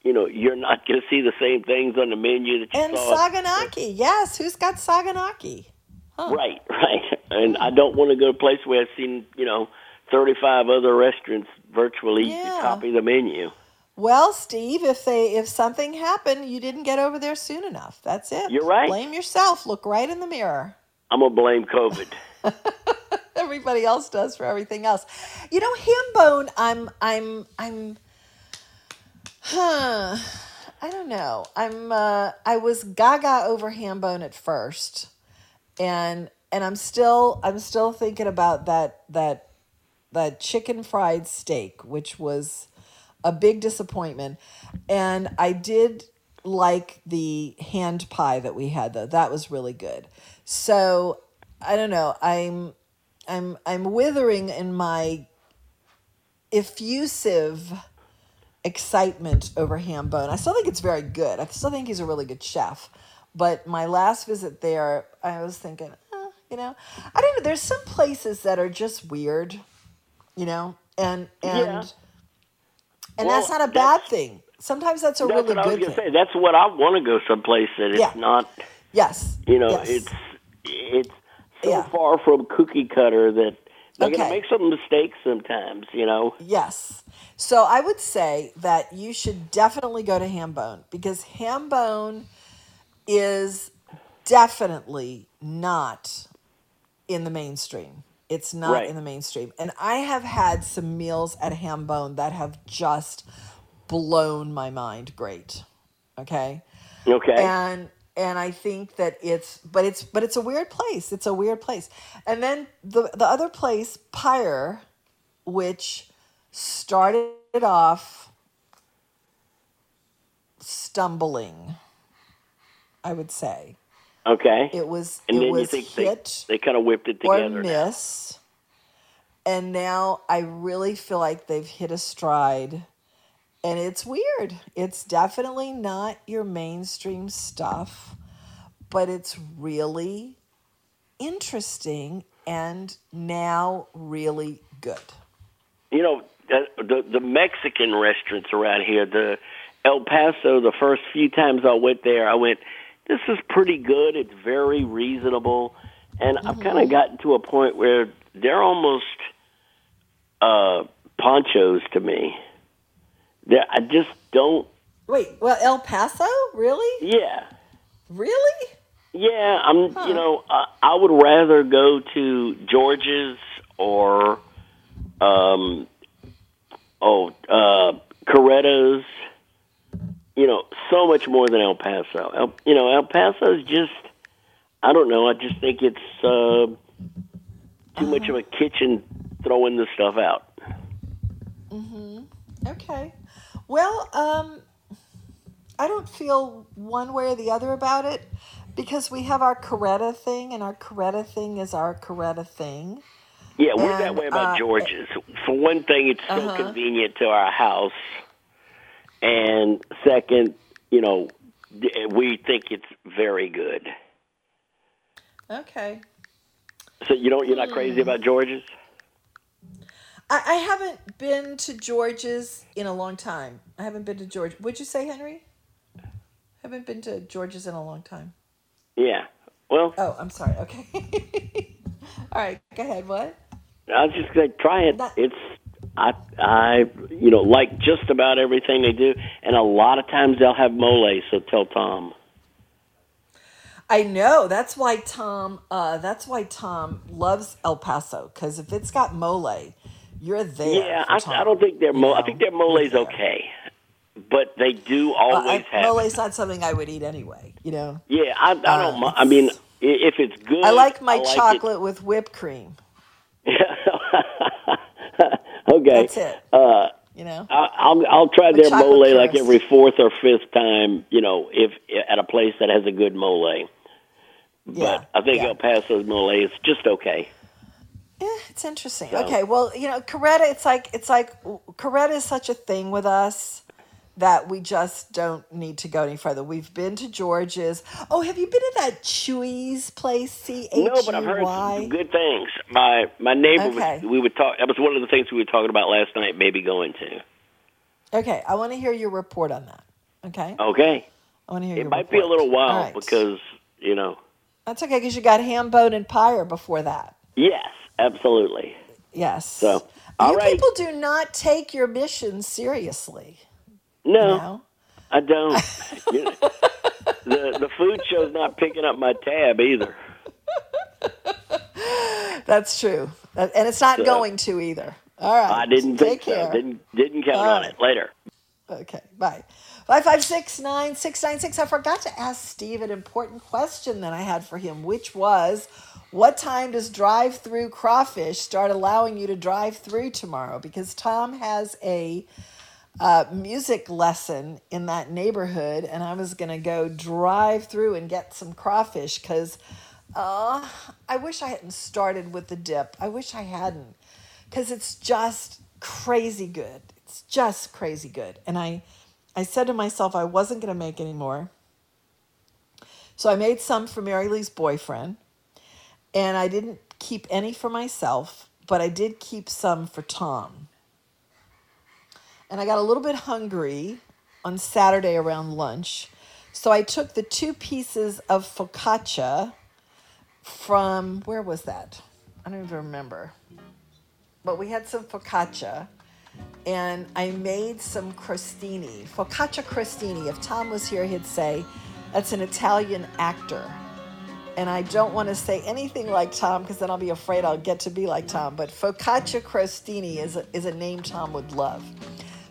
you know, you're not going to see the same things on the menu that you And saw. Saganaki, yes. Who's got Saganaki? Right, (laughs) right. And I don't want to go to a place where I've seen, you know, 35 other restaurants virtually Yeah. copy the menu. Well, Steve, if they if something happened, you didn't get over there soon enough. That's it. You're right. Blame yourself. Look right in the mirror. I'm going to blame COVID. (laughs) Everybody else does for everything else. You know, ham bone. I'm I'm I'm. Huh. I don't know. I'm. Uh, I was gaga over ham bone at first, and and I'm still I'm still thinking about that that that chicken fried steak, which was a big disappointment. And I did like the hand pie that we had though. That was really good. So I don't know. I'm I'm I'm withering in my effusive excitement over ham bone. I still think it's very good. I still think he's a really good chef. But my last visit there, I was thinking, eh, you know, I don't know. There's some places that are just weird, you know, and and Yeah. and Well, that's not a bad thing. Sometimes that's a That's really what I was good thing. say. That's what I want to go someplace that it's Yeah. not. Yes. You know, Yes. it's it's so Yeah. far from cookie cutter that they're Okay. gonna make some mistakes sometimes. You know. Yes. So I would say that you should definitely go to Hambone because Hambone is definitely not in the mainstream. It's not Right. in the mainstream. And I have had some meals at Hambone that have just blown my mind great. Okay? Okay. and and I think that it's but it's but it's a weird place. It's a weird place. And then the the other place, Pyre, which started off stumbling, I would say. Okay. It was and it then you think hit they, they kind of whipped it or together. now. miss. And now I really feel like they've hit a stride. And it's weird. It's definitely not your mainstream stuff, but it's really interesting and now really good. You know, the, the Mexican restaurants around here, the El Paso. The first few times I went there, I went, "This is pretty good. It's very reasonable." And I've kind of gotten to a point where they're almost uh, ponchos to me. They're, I just don't. Wait, well, El Paso? Really? Yeah. Really? Yeah, I'm. You know, I, I would rather go to George's or, um, oh, uh, Coretto's. You know, so much more than El Paso. El, you know, El Paso's just. I don't know. I just think it's uh, too much of a kitchen throwing the stuff out. Mm-hmm. Okay. Well, um, I don't feel one way or the other about it because we have our Coretta thing, and our Coretta thing is our Coretta thing. Yeah, we're that way about uh, George's. For one thing, it's so Uh-huh. convenient to our house, and second, you know, we think it's very good. Okay. So you don't, you're not crazy Hmm. about George's? I, I haven't been to George's in a long time. I haven't been to George. Would you say, Henry? Haven't been to George's in a long time. Yeah. Well, Oh, I'm sorry. Okay. (laughs) All right. Go ahead. What? I was just going to try it. It's I I you know like just about everything they do, and a lot of times they'll have mole. So tell Tom. I know. That's why Tom. Uh, that's why Tom loves El Paso because if it's got mole, you're there. yeah, I, Tom. I don't think their mo. I think their mole's okay, but they do always I, have. mole's not something I would eat anyway. You know. Yeah, I, I don't. Uh, I mean, if it's good, I like my it. chocolate with whipped cream. (laughs) okay, That's it. Uh, You know. I, I'll I'll try their mole like every fourth or fifth time. You know, if at a place that has a good mole. But Yeah, I think yeah. El Paso's mole is just okay. Yeah, it's interesting. So- Okay, well, you know, Coretta, it's like it's like Coretta is such a thing with us that we just don't need to go any further. We've been to George's. Oh, have you been to that Chewy's place? C H No, but I've heard good things. My my neighbor Okay. was, we would talk. That was one of the things we were talking about last night. Maybe going to. Okay, I want to hear your report on that. Okay, Okay, I want to hear your report it might report. be a little while right. because you know. That's okay because you got ham, bone, and pyre before that. Yes, absolutely. Yes. So all you right. people do not take your mission seriously. No, know? I don't. (laughs) You know, the the food show's not picking up my tab either. That's true, uh, and it's not So- going to either. All right. I didn't Take so. care. Didn't didn't count on it. Later. Okay, bye. Five five six nine six nine six. I forgot to ask Steve an important question that I had for him, which was, what time does drive-through crawfish start allowing you to drive through tomorrow? Because Tom has a uh, music lesson in that neighborhood, and I was gonna go drive through and get some crawfish because. Uh, I wish I hadn't started with the dip. I wish I hadn't because it's just crazy good. It's just crazy good. And I, I said to myself I wasn't going to make any more. So I made some for Mary Lee's boyfriend, and I didn't keep any for myself, but I did keep some for Tom. And I got a little bit hungry on Saturday around lunch. So I took the two pieces of focaccia from, where was that? I don't even remember. But we had some focaccia and I made some crostini, focaccia crostini. If Tom was here, he'd say, that's an Italian actor. And I don't want to say anything like Tom because then I'll be afraid I'll get to be like Tom. But focaccia crostini is a, is a name Tom would love.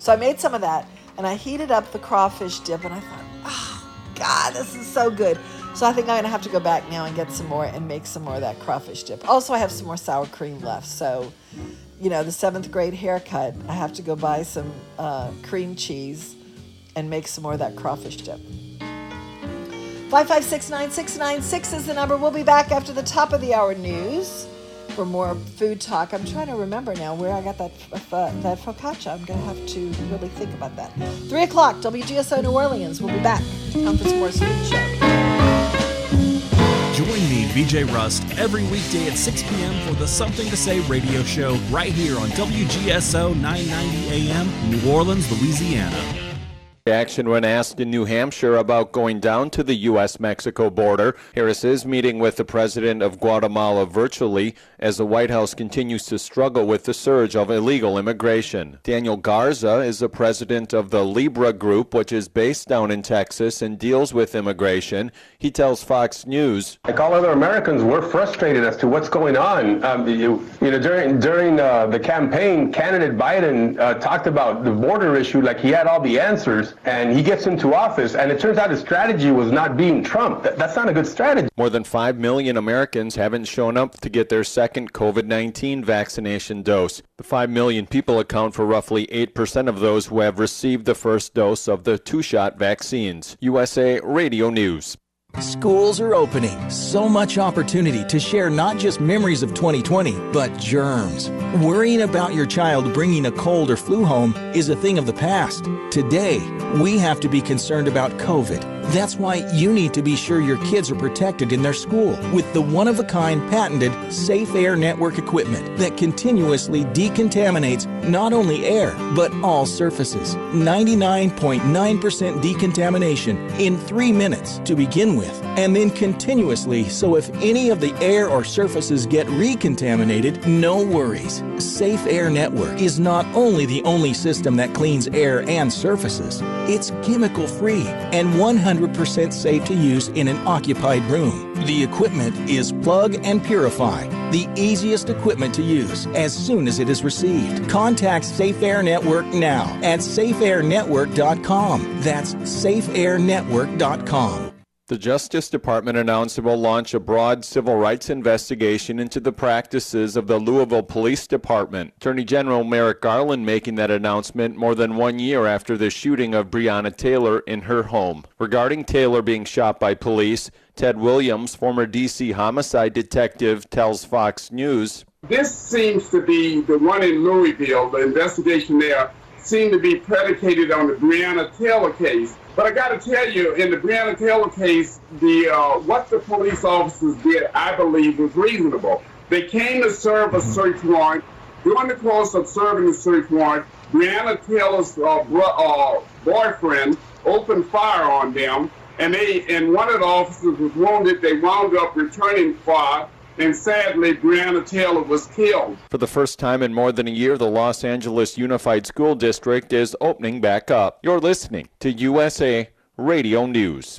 So I made some of that and I heated up the crawfish dip and I thought, oh, God, this is so good. So I think I'm going to have to go back now and get some more and make some more of that crawfish dip. Also, I have some more sour cream left. So you know, the seventh grade haircut, I have to go buy some uh, cream cheese and make some more of that crawfish dip. 5569696 is the number. We'll be back after the top of the hour news for more food talk. I'm trying to remember now where I got that uh, that focaccia. I'm going to have to really think about that. 3 o'clock, WGSO New Orleans. We'll be back. Tom Fitzmaurice Food Show. Join me, VJ Rust, every weekday at 6 p.m. for the Something to Say radio show right here on WGSO 990 AM, New Orleans, Louisiana. Action when asked in New Hampshire about going down to the U.S. Mexico border. Harris is meeting with the president of Guatemala virtually as the White House continues to struggle with the surge of illegal immigration. Daniel Garza is the president of the Libra Group, which is based down in Texas and deals with immigration. He tells Fox News, Like all other Americans, we're frustrated as to what's going on. Um, you, you, know, during during uh, the campaign, candidate Biden uh, talked about the border issue like he had all the answers and he gets into office, and it turns out his strategy was not being Trump. That, that's not a good strategy. More than 5 million Americans haven't shown up to get their second COVID 19 vaccination dose. The 5 million people account for roughly 8% of those who have received the first dose of the two shot vaccines. USA Radio News. Schools are opening. So much opportunity to share not just memories of 2020, but germs. Worrying about your child bringing a cold or flu home is a thing of the past. Today, we have to be concerned about COVID. That's why you need to be sure your kids are protected in their school with the one of a kind patented Safe Air Network equipment that continuously decontaminates not only air, but all surfaces. 99.9% decontamination in three minutes to begin with, and then continuously so if any of the air or surfaces get recontaminated, no worries. Safe Air Network is not only the only system that cleans air and surfaces, it's chemical free and 100% safe to use in an occupied room. The equipment is plug and purify, the easiest equipment to use as soon as it is received. Contact Safe Air Network now at safeairnetwork.com. That's safeairnetwork.com. The Justice Department announced it will launch a broad civil rights investigation into the practices of the Louisville Police Department. Attorney General Merrick Garland making that announcement more than one year after the shooting of Breonna Taylor in her home. Regarding Taylor being shot by police, Ted Williams, former D.C. homicide detective, tells Fox News. This seems to be the one in Louisville, the investigation there seemed to be predicated on the Breonna Taylor case. But I got to tell you, in the Breonna Taylor case, the uh, what the police officers did, I believe, was reasonable. They came to serve a search warrant. During the course of serving the search warrant, Breonna Taylor's uh, bro- uh, boyfriend opened fire on them, and they and one of the officers was wounded. They wound up returning fire and sadly, Breonna Taylor was killed. For the first time in more than a year, the Los Angeles Unified School District is opening back up. You're listening to USA Radio News.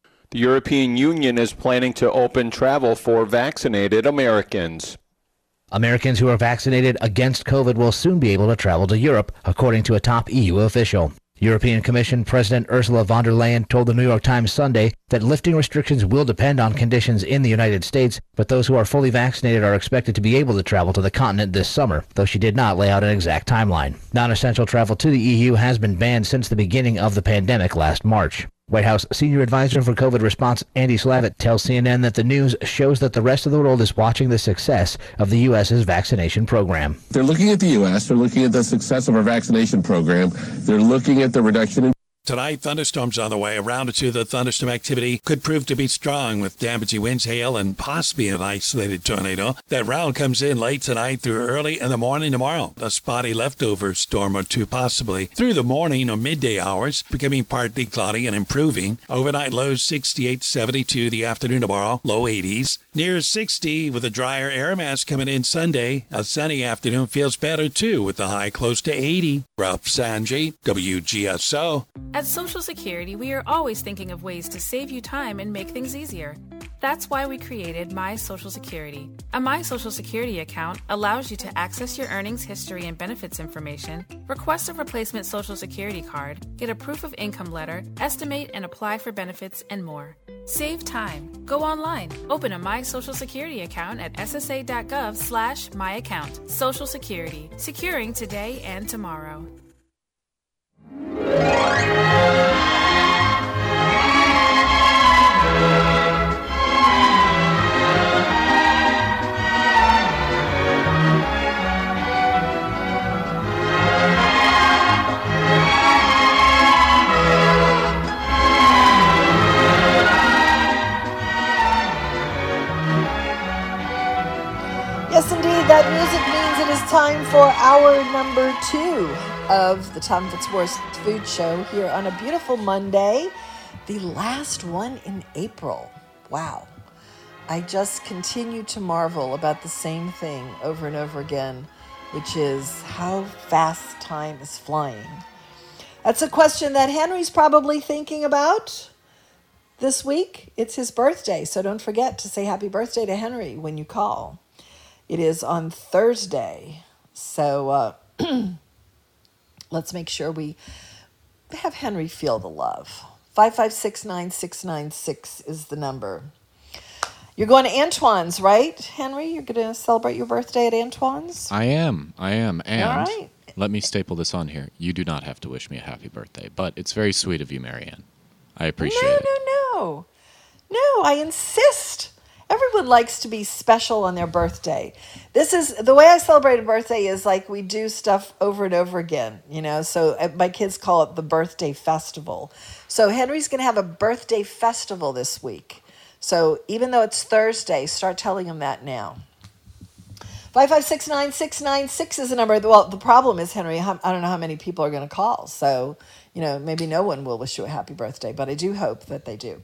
The European Union is planning to open travel for vaccinated Americans. Americans who are vaccinated against COVID will soon be able to travel to Europe, according to a top EU official. European Commission President Ursula von der Leyen told the New York Times Sunday that lifting restrictions will depend on conditions in the United States, but those who are fully vaccinated are expected to be able to travel to the continent this summer, though she did not lay out an exact timeline. Non essential travel to the EU has been banned since the beginning of the pandemic last March. White House Senior Advisor for COVID Response Andy Slavitt tells CNN that the news shows that the rest of the world is watching the success of the U.S.'s vaccination program. They're looking at the U.S., they're looking at the success of our vaccination program, they're looking at the reduction in Tonight, thunderstorms on the way. A round or two the thunderstorm activity could prove to be strong with damaging winds, hail, and possibly an isolated tornado. That round comes in late tonight through early in the morning tomorrow. A spotty leftover storm or two possibly through the morning or midday hours, becoming partly cloudy and improving. Overnight lows 68, 72 the afternoon tomorrow, low 80s. Near 60 with a drier air mass coming in Sunday. A sunny afternoon feels better too with the high close to 80. Ralph Sanji, WGSO. At Social Security, we are always thinking of ways to save you time and make things easier. That's why we created My Social Security. A My Social Security account allows you to access your earnings history and benefits information, request a replacement Social Security card, get a proof of income letter, estimate and apply for benefits, and more. Save time. Go online. Open a My Social Security account at ssa.gov slash myaccount. Social Security. Securing today and tomorrow. Yes, indeed, that music means it is time for hour number two of the Tom Fitzmaurice Food Show here on a beautiful Monday, the last one in April. Wow. I just continue to marvel about the same thing over and over again, which is how fast time is flying. That's a question that Henry's probably thinking about this week. It's his birthday, so don't forget to say happy birthday to Henry when you call. It is on Thursday, so uh, (clears throat) let's make sure we have Henry feel the love. 5569696 is the number. You're going to Antoine's, right, Henry? You're going to celebrate your birthday at Antoine's? I am. I am. And All right. let me staple this on here. You do not have to wish me a happy birthday, but it's very sweet of you, Marianne. I appreciate no, it. no, no. No, No, I insist. Everyone likes to be special on their birthday. This is the way I celebrate a birthday is like we do stuff over and over again, you know. So uh, my kids call it the birthday festival. So Henry's going to have a birthday festival this week. So even though it's Thursday, start telling him that now. Five five six nine six nine six is the number. Well, the problem is Henry. I don't know how many people are going to call, so you know maybe no one will wish you a happy birthday, but I do hope that they do.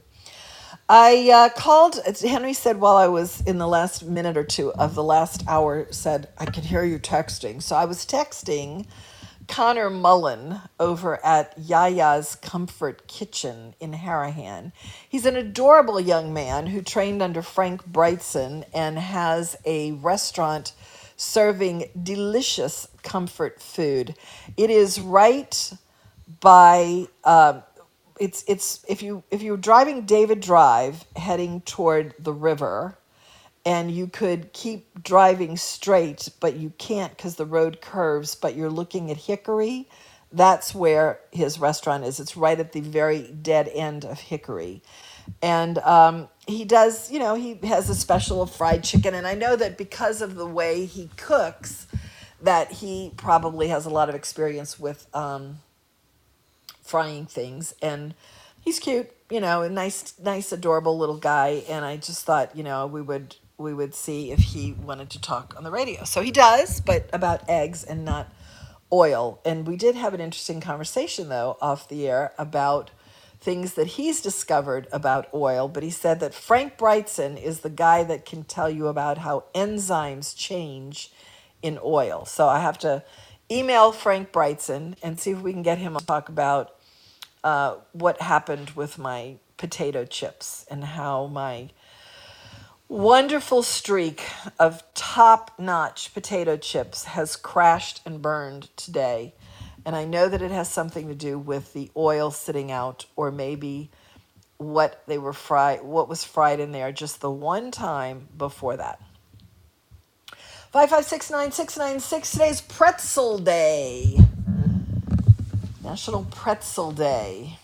I uh, called. Henry said while I was in the last minute or two of the last hour, said I could hear you texting. So I was texting Connor Mullen over at Yaya's Comfort Kitchen in Harahan. He's an adorable young man who trained under Frank Brigtsen and has a restaurant serving delicious comfort food. It is right by. Uh, it's it's if you if you're driving David Drive heading toward the river and you could keep driving straight but you can't cuz the road curves but you're looking at Hickory that's where his restaurant is. It's right at the very dead end of Hickory. And um, he does you know he has a special of fried chicken. And I know that because of the way he cooks that he probably has a lot of experience with um, frying things and he's cute you know a nice nice adorable little guy and i just thought you know we would we would see if he wanted to talk on the radio. So he does but about eggs and not oil. And we did have an interesting conversation though off the air about things that he's discovered about oil but he said that frank brigtsen is the guy that can tell you about how enzymes change in oil. So i have to email frank brigtsen and see if we can get him to talk about uh, what happened with my potato chips and how my wonderful streak of top notch potato chips has crashed and burned today. And I know that it has something to do with the oil sitting out, or maybe what they were fried, what was fried in there just the one time before that. Five five six nine six nine six. Today's Pretzel Day. National Pretzel Day.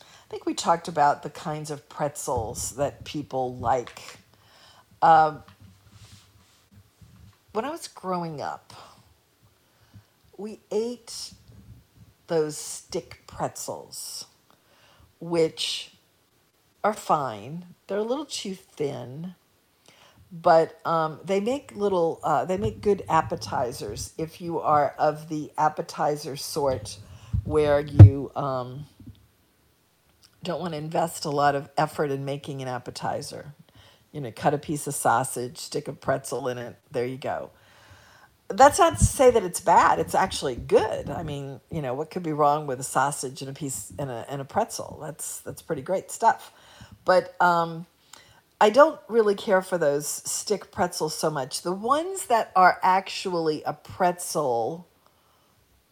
I think we talked about the kinds of pretzels that people like. Um, when I was growing up, we ate those stick pretzels, which are fine. They're a little too thin, but um, they make little. Uh, they make good appetizers if you are of the appetizer sort, where you um, don't want to invest a lot of effort in making an appetizer. You know, cut a piece of sausage, stick a pretzel in it. There you go that's not to say that it's bad. It's actually good. I mean, you know, what could be wrong with a sausage and a piece and a and a pretzel? That's that's pretty great stuff. But um, I don't really care for those stick pretzels so much. The ones that are actually a pretzel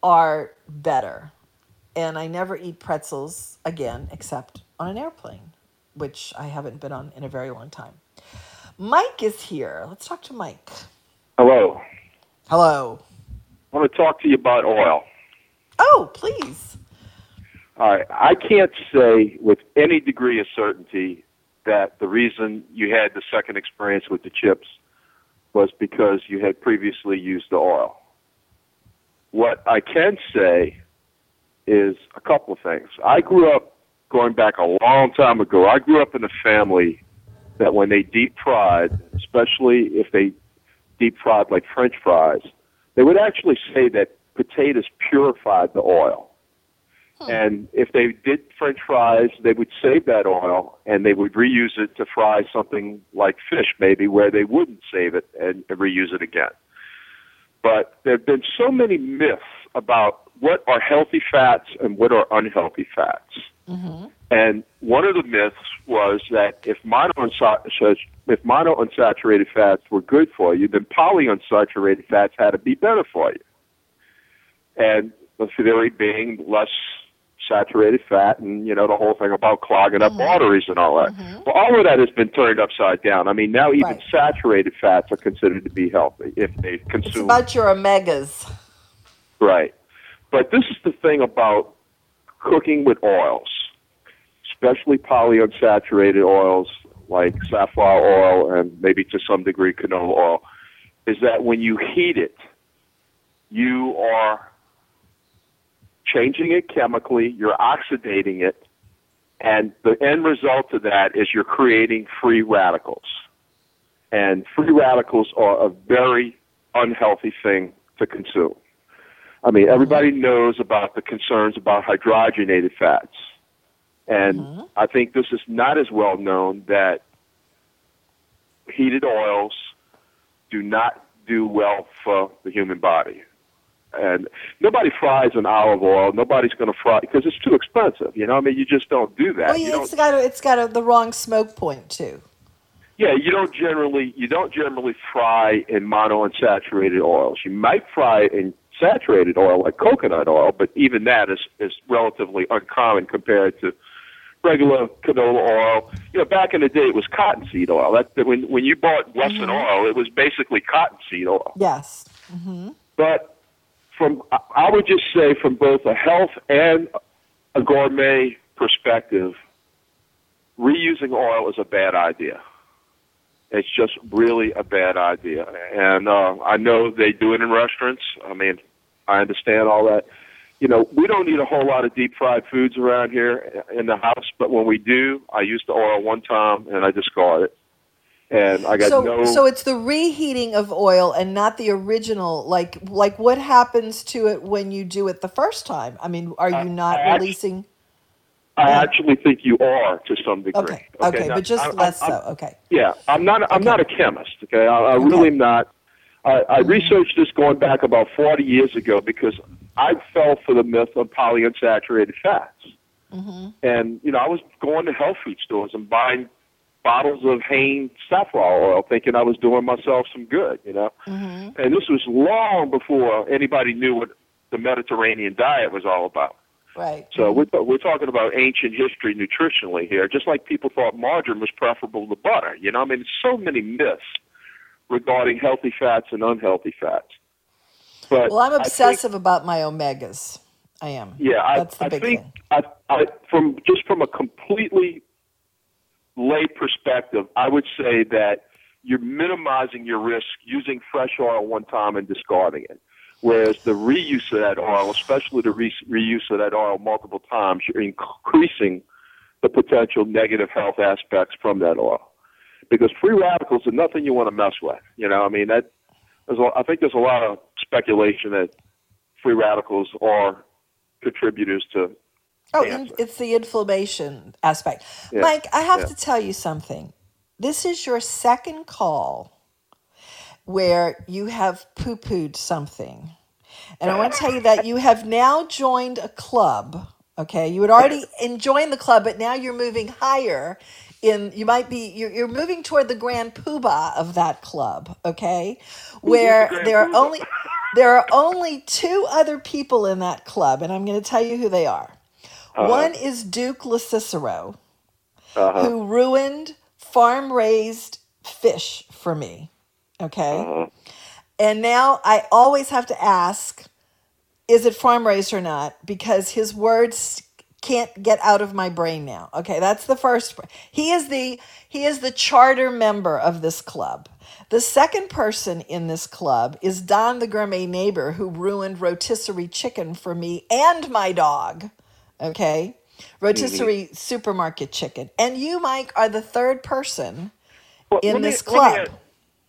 are better. And I never eat pretzels again except on an airplane, which I haven't been on in a very long time. Mike is here. Let's talk to Mike. Hello. Hello. I want to talk to you about oil. Oh, please. All right. I can't say with any degree of certainty that the reason you had the second experience with the chips was because you had previously used the oil. What I can say is a couple of things. I grew up going back a long time ago. I grew up in a family that when they deep fried, especially if they deep fried like French fries, they would actually say that potatoes purified the oil. And if they did French fries, they would save that oil and they would reuse it to fry something like fish, maybe, where they wouldn't save it and, and reuse it again. But there have been so many myths about what are healthy fats and what are unhealthy fats. Mm-hmm. And one of the myths was that if monounsaturated, if monounsaturated fats were good for you, then polyunsaturated fats had to be better for you. And the theory being less saturated fat and, you know, the whole thing about clogging up arteries and all that. Well, all of that has been turned upside down. I mean, now even Right. saturated fats are considered to be healthy if they It's consume about your omegas. Right. But this is the thing about cooking with oils, especially polyunsaturated oils like safflower oil and maybe to some degree canola oil, is that when you heat it, you are changing it chemically, you're oxidating it, and the end result of that is you're creating free radicals. And free radicals are a very unhealthy thing to consume. I mean, everybody knows about the concerns about hydrogenated fats. And uh-huh. I think this is not as well known that heated oils do not do well for the human body. And nobody fries an olive oil. Nobody's going to fry because it's too expensive. You know, I mean, you just don't do that. Well, yeah, it's got a, it's got a, the wrong smoke point too. yeah, you don't generally you don't generally fry in monounsaturated oils. You might fry in saturated oil like coconut oil, but even that is is relatively uncommon compared to regular canola oil. You know, back in the day, it was cottonseed oil. That when when you bought Wesson oil, it was basically cottonseed oil. Yes. Mm-hmm. But from I would just say from both a health and a gourmet perspective, reusing oil is a bad idea. It's just really a bad idea. And uh, I know they do it in restaurants. I mean, I understand all that. You know, we don't eat a whole lot of deep fried foods around here in the house, but when we do, I use the oil one time and I discard it. And I got so no. so it's the reheating of oil and not the original. Like like what happens to it when you do it the first time? I mean, are you not I act- releasing? I actually think you are to some degree. Okay, okay, now, but just I- I- less I'm- so. Okay. Yeah, I'm not. I'm not a chemist. Okay, I, I really am not. I, I researched this going back about 40 years ago because I fell for the myth of polyunsaturated fats, Mm-hmm. and you know I was going to health food stores and buying bottles of Hain safflower oil, thinking I was doing myself some good. You know, Mm-hmm. and this was long before anybody knew what the Mediterranean diet was all about. Right. So we're, we're talking about ancient history nutritionally here, just like people thought margarine was preferable to butter. You know, I mean, so many myths regarding healthy fats and unhealthy fats. But well, I'm I think- obsessive about my omegas. I am. yeah, I, That's the I big think thing. I, I, from just from a completely lay perspective, I would say that you're minimizing your risk using fresh oil one time and discarding it. Whereas the reuse of that oil, especially the re- reuse of that oil multiple times, you're increasing the potential negative health aspects from that oil. Because free radicals are nothing you want to mess with. You know, I mean that. There's a, I think there's a lot of speculation that free radicals are contributors to Oh, in, it's the inflammation aspect. Yeah, Mike, I have yeah. to tell you something. This is your second call where you have poo pooed something. And I want to tell you that you have now joined a club. Okay. You had already joined the club, but now you're moving higher in you might be you're, you're moving toward the grand poobah of that club okay where there are poobah? only there are only two other people in that club and i'm going to tell you who they are Uh-huh. one is duke locicero Uh-huh. who ruined farm raised fish for me okay Uh-huh. and now I always have to ask, is it farm raised or not? Because his words can't get out of my brain now. Okay, that's the first. He is the he is the charter member of this club. The second person in this club is Don the gourmet neighbor who ruined rotisserie chicken for me and my dog. Okay? Rotisserie supermarket chicken. And you, Mike, are the third person Well, in this me club.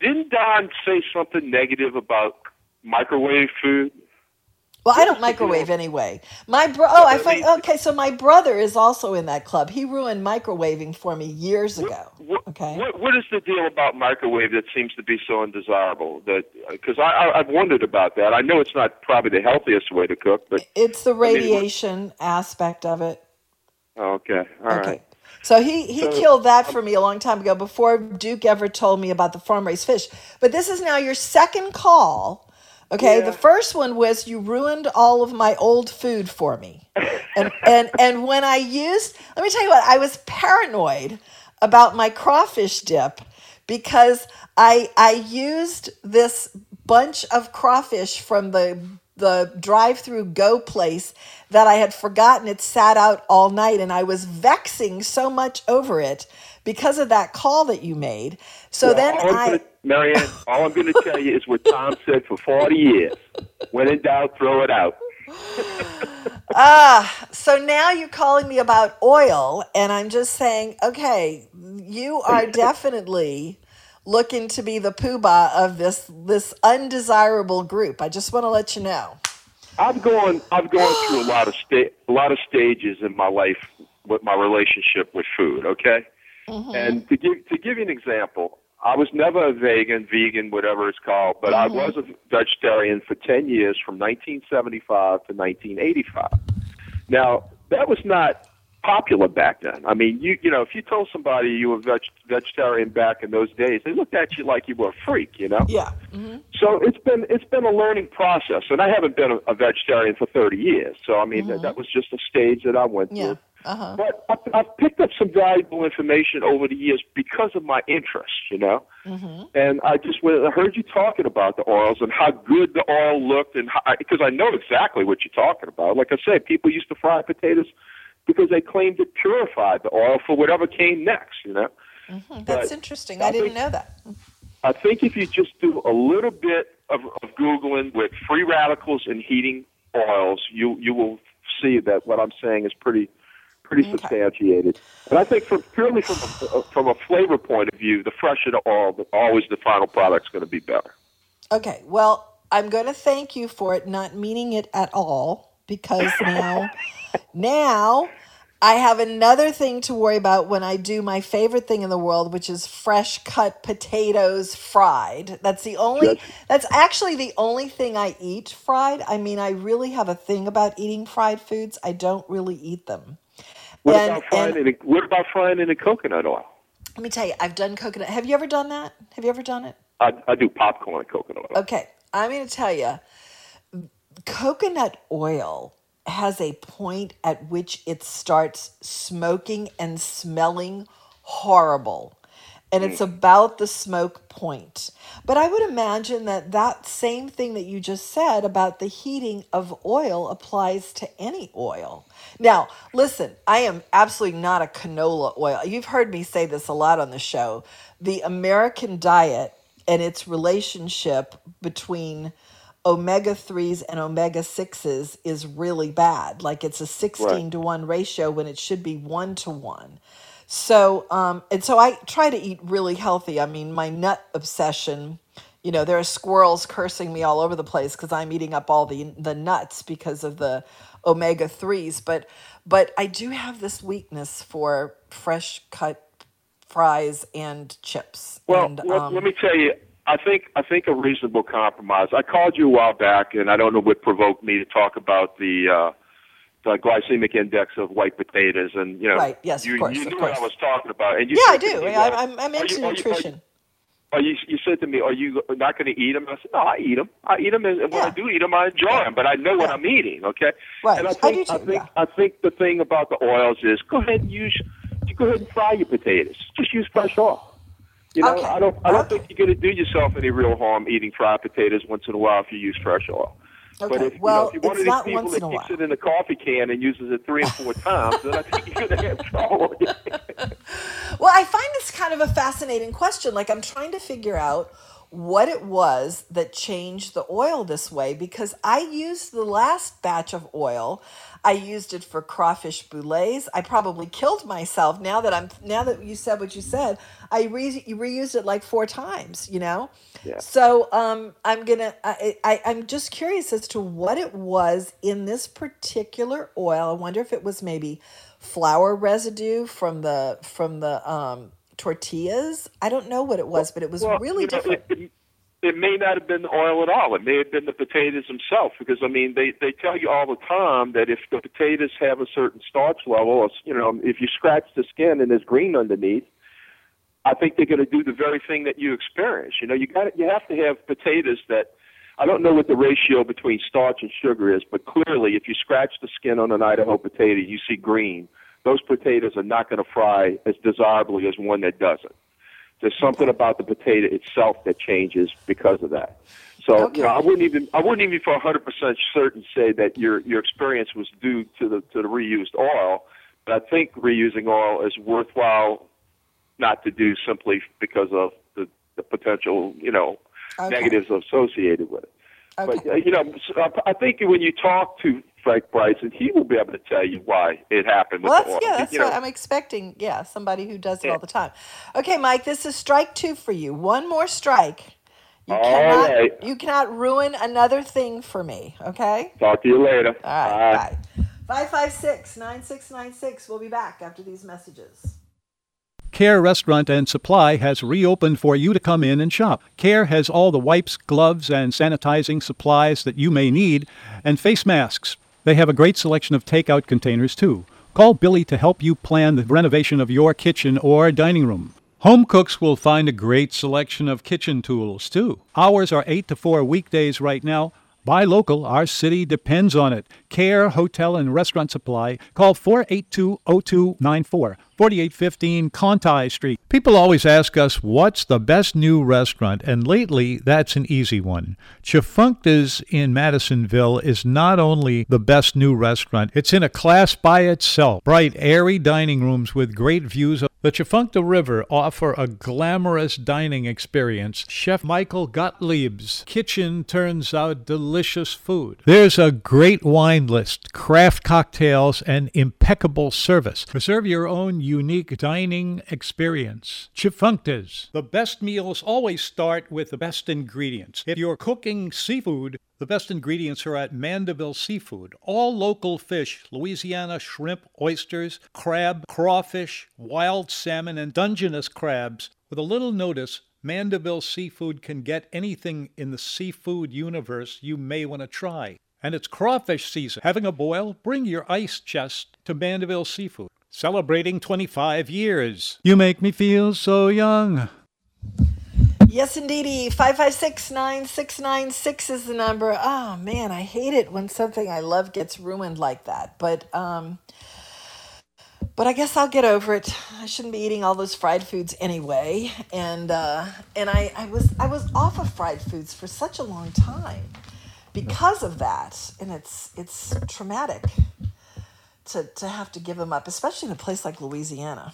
Didn't Don say something negative about microwave food? Well, I don't microwave anyway. My bro. Oh, I find. Okay, so my brother is also in that club. He ruined microwaving for me years ago. Okay. What What is the deal about microwave that seems to be so undesirable? That uh, because I, I I've wondered about that. I know it's not probably the healthiest way to cook, but It's the I mean, radiation aspect of it. okay, all right. So he he So- killed that um, for me a long time ago before Duke ever told me about the farm raised fish. But this is now your second call. Okay, the first one was you ruined all of my old food for me. And (laughs) and and when I used let me tell you what, I was paranoid about my crawfish dip because I I used this bunch of crawfish from the the drive-through go place that I had forgotten it sat out all night and I was vexing so much over it because of that call that you made. So Well, then I gonna- Marianne, (laughs) all I'm going to tell you is what Tom said for 40 years. When in doubt, throw it out. (laughs) Ah, so now you're calling me about oil, and I'm just saying, okay, you are (laughs) definitely looking to be the poobah of this this undesirable group. I just want to let you know. I've gone I've gone (gasps) through a lot of sta- a lot of stages in my life with my relationship with food. Okay, mm-hmm. and to give to give you an example, I was never a vegan, vegan, whatever it's called, but I mm-hmm. was a vegetarian for ten years, from 1975 to 1985. Now that was not popular back then. I mean, you you know, if you told somebody you were veg- vegetarian back in those days, they looked at you like you were a freak. You know. Yeah. So it's been it's been a learning process, and I haven't been a, a vegetarian for 30 years. So I mean that, that was just a stage that I went Yeah. through. Uh-huh. But I've, I've picked up some valuable information over the years because of my interest, you know. Mm-hmm. And I just went, I heard you talking about the oils and how good the oil looked, and because I know exactly what you're talking about. Like I said, people used to fry potatoes because they claimed it purified the oil for whatever came next, you know. Mhm. That's interesting. I I didn't think- know that. I think if you just do a little bit of, of googling with free radicals and heating oils, you you will see that what I'm saying is pretty pretty substantiated. And I think from purely from a, from a flavor point of view, the fresher the oil, the, always the final product's going to be better. Okay. Well, I'm going to thank you for it, not meaning it at all, because now, now I have another thing to worry about when I do my favorite thing in the world, which is fresh cut potatoes fried. That's the only, Yes. that's actually the only thing I eat fried. I mean, I really have a thing about eating fried foods. I don't really eat them. What And- about frying in a, what about frying in a coconut oil? Let me tell you, I've done coconut. Have you ever done that? Have you ever done it? I, I do popcorn and coconut oil. Okay, I'm going to tell you, coconut oil has a point at which it starts smoking and smelling horrible. And it's mm. about the smoke point. But I would imagine that that same thing that you just said about the heating of oil applies to any oil. Now, listen, I am absolutely not a canola oil. You've heard me say this a lot on the show. The American diet and its relationship between omega 3s and omega 6s is really bad. Like it's a 16 Right. to 1 ratio when it should be 1 to 1. So, um, and so I try to eat really healthy. I mean, my nut obsession, you know, there are squirrels cursing me all over the place because I'm eating up all the the nuts because of the omega 3s, but but I do have this weakness for fresh cut fries and chips. Well, and let, um, let me tell you, I think I think a reasonable compromise. I called you a while back, and I don't know what provoked me to talk about the uh, the glycemic index of white potatoes, and you know, Right, yes, you, of course, you of knew course. what I was talking about. And you yeah, I do. me, I, well, I'm, I'm into you- are you- nutrition. Are you, you said to me, are you not going to eat them? I said, no, I eat them. I eat them, and when I do eat them, I enjoy them. But I know what I'm eating. Okay. Right. And I I think I too, think I think the thing about the oils is go ahead and use, go ahead and fry your potatoes. Just use fresh oil. You know, I don't I don't think you're going to do yourself any real harm eating fried potatoes once in a while if you use fresh oil. But Okay, if, you well, know, if you're one of these people that keeps it in a coffee can and uses it three or four (laughs) times, then I think you're going to have trouble. (laughs) Well, I find this kind of a fascinating question. Like, I'm trying to figure out what it was that changed the oil this way because I used the last batch of oil. I used it for crawfish boulettes. I probably killed myself now that I'm now that you said what you said. I re- reused it like four times, you know? Yeah. So um, I'm gonna. I, I I'm just curious as to what it was in this particular oil. I wonder if it was maybe flour residue from the from the um, tortillas. I don't know what it was, but it was Well, really you know, different. It, it may not have been the oil at all. It may have been the potatoes themselves, because I mean, they they tell you all the time that if the potatoes have a certain starch level, or, you know, if you scratch the skin and there's green underneath, I think they're going to do the very thing that you experience. You know, you got you have to have potatoes that. I don't know what the ratio between starch and sugar is, but clearly, if you scratch the skin on an Idaho potato, you see green. Those potatoes are not going to fry as desirably as one that doesn't. There's something about the potato itself that changes because of that. So you know, I wouldn't even I wouldn't even for 100 percent certain say that your your experience was due to the to the reused oil, but I think reusing oil is worthwhile not to do simply because of the, the potential you know Okay. negatives associated with it. But uh, you know, I think when you talk to Frank Brigtsen, he will be able to tell you why it happened with Well, that's yeah. That's you know, what I'm expecting. Yeah, somebody who does it all the time. Okay, Mike, this is strike two for you. One more strike. You All cannot. right. You cannot ruin another thing for me. Okay. Talk to you later. All right. Bye. Five five six nine six nine six. We'll be back after these messages. Care Restaurant and Supply has reopened for you to come in and shop. Care has all the wipes, gloves, and sanitizing supplies that you may need, and face masks. They have a great selection of takeout containers, too. Call Billy to help you plan the renovation of your kitchen or dining room. Home cooks will find a great selection of kitchen tools, too. Hours are 8 to 4 weekdays right now. Buy local, our city depends on it. Care Hotel and Restaurant Supply. Call 482 0294, 4815 Conti Street. People always ask us what's the best new restaurant, and lately that's an easy one. Tchefuncte's in Madisonville is not only the best new restaurant, it's in a class by itself. Bright, airy dining rooms with great views of the Tchefuncte River offer a glamorous dining experience. Chef Michael Gottlieb's kitchen turns out delicious food. There's a great wine list, craft cocktails, and impeccable service. Reserve your own unique dining experience. Tchefuncte's. The best meals always start with the best ingredients. If you're cooking seafood, the best ingredients are at Mandeville Seafood. All local fish, Louisiana shrimp, oysters, crab, crawfish, wild salmon, and Dungeness crabs. With a little notice, Mandeville Seafood can get anything in the seafood universe you may want to try. And it's crawfish season. Having a boil? Bring your ice chest to Mandeville Seafood. Celebrating 25 years. You make me feel so young. Yes, indeedy. 556 9696 is the number. Oh, man, I hate it when something I love gets ruined like that. But, um, but I guess I'll get over it. I shouldn't be eating all those fried foods anyway. And, uh, and I, I was, I was off of fried foods for such a long time because of that. And it's, it's traumatic to, to have to give them up, especially in a place like Louisiana.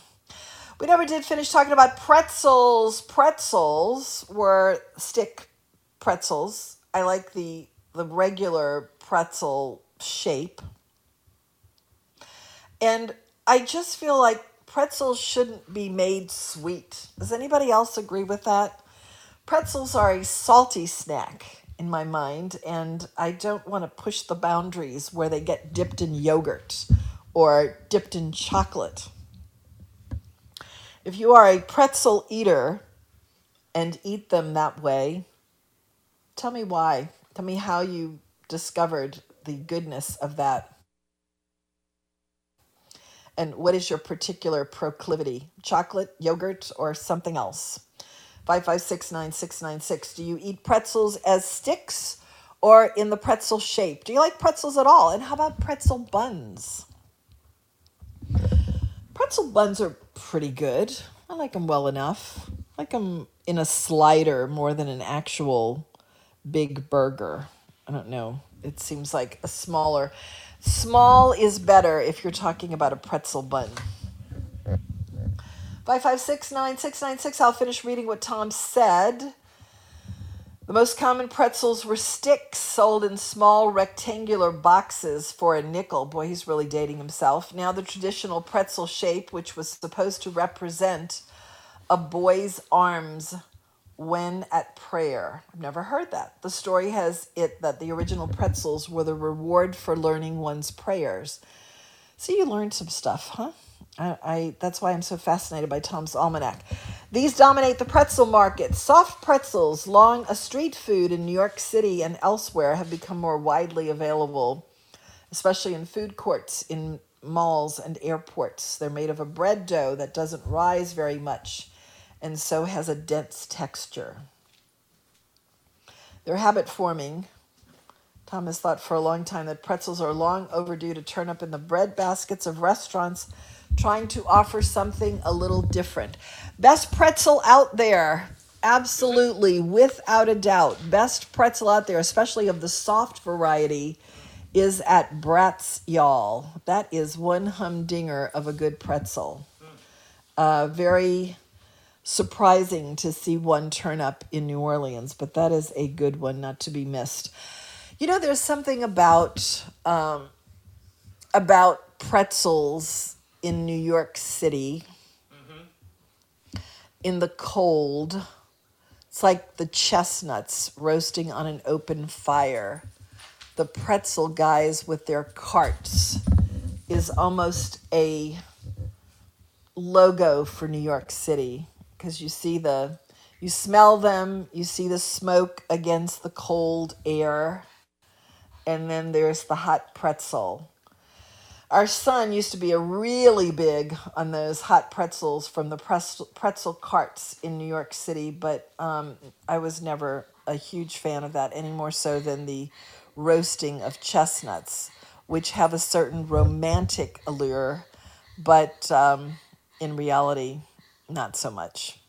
We never did finish talking about pretzels. Pretzels were stick pretzels. I like the the regular pretzel shape. And I just feel like pretzels shouldn't be made sweet. Does anybody else agree with that? Pretzels are a salty snack in my mind, and I don't want to push the boundaries where they get dipped in yogurt or dipped in chocolate. If you are a pretzel eater and eat them that way, tell me why. Tell me how you discovered the goodness of that. And what is your particular proclivity? Chocolate, yogurt, or something else? 5569696. Do you eat pretzels as sticks or in the pretzel shape? Do you like pretzels at all? And how about pretzel buns? Pretzel buns are pretty good. I like them well enough. I like them in a slider more than an actual big burger. I don't know. It seems like a smaller. Small is better if you're talking about a pretzel bun. 5569696. I'll finish reading what Tom said. The most common pretzels were sticks sold in small rectangular boxes for a nickel. Boy, he's really dating himself. Now, the traditional pretzel shape, which was supposed to represent a boy's arms when at prayer. I've never heard that. The story has it that the original pretzels were the reward for learning one's prayers. So, you learned some stuff, huh? I, I that's why I'm so fascinated by Tom's almanac. These dominate the pretzel market. Soft pretzels, long a street food in New York City and elsewhere, have become more widely available, especially in food courts in malls and airports. They're made of a bread dough that doesn't rise very much and so has a dense texture. They're habit forming. Thomas thought for a long time that pretzels are long overdue to turn up in the bread baskets of restaurants trying to offer something a little different. Best pretzel out there, absolutely, without a doubt. Best pretzel out there, especially of the soft variety, is at Bratz Y'all. That is one humdinger of a good pretzel. Uh, very surprising to see one turn up in New Orleans, but that is a good one not to be missed. You know, there's something about um, about pretzels in New York City in the cold. It's like the chestnuts roasting on an open fire. The pretzel guys with their carts is almost a logo for New York City because you see the you smell them, you see the smoke against the cold air, and then there's the hot pretzel. Our son used to be a really big on those hot pretzels from the pretzel, carts in New York City, but um, I was never a huge fan of that any more so than the roasting of chestnuts, which have a certain romantic allure, but um, in reality, not so much.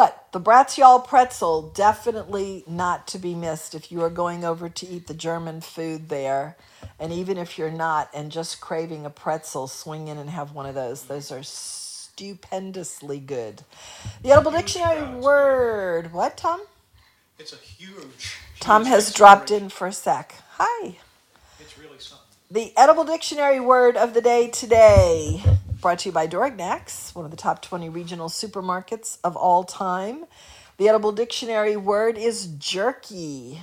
But the Bratz Y'all pretzel, definitely not to be missed if you are going over to eat the German food there. And even if you're not and just craving a pretzel, swing in and have one of those. Those are stupendously good. The Edible Dictionary word. What, Tom? It's a huge. Tom has dropped in for a sec. Hi. It's really something. The Edible Dictionary word of the day today, brought to you by Dorignac's, one of the top 20 regional supermarkets of all time. The Edible Dictionary word is jerky,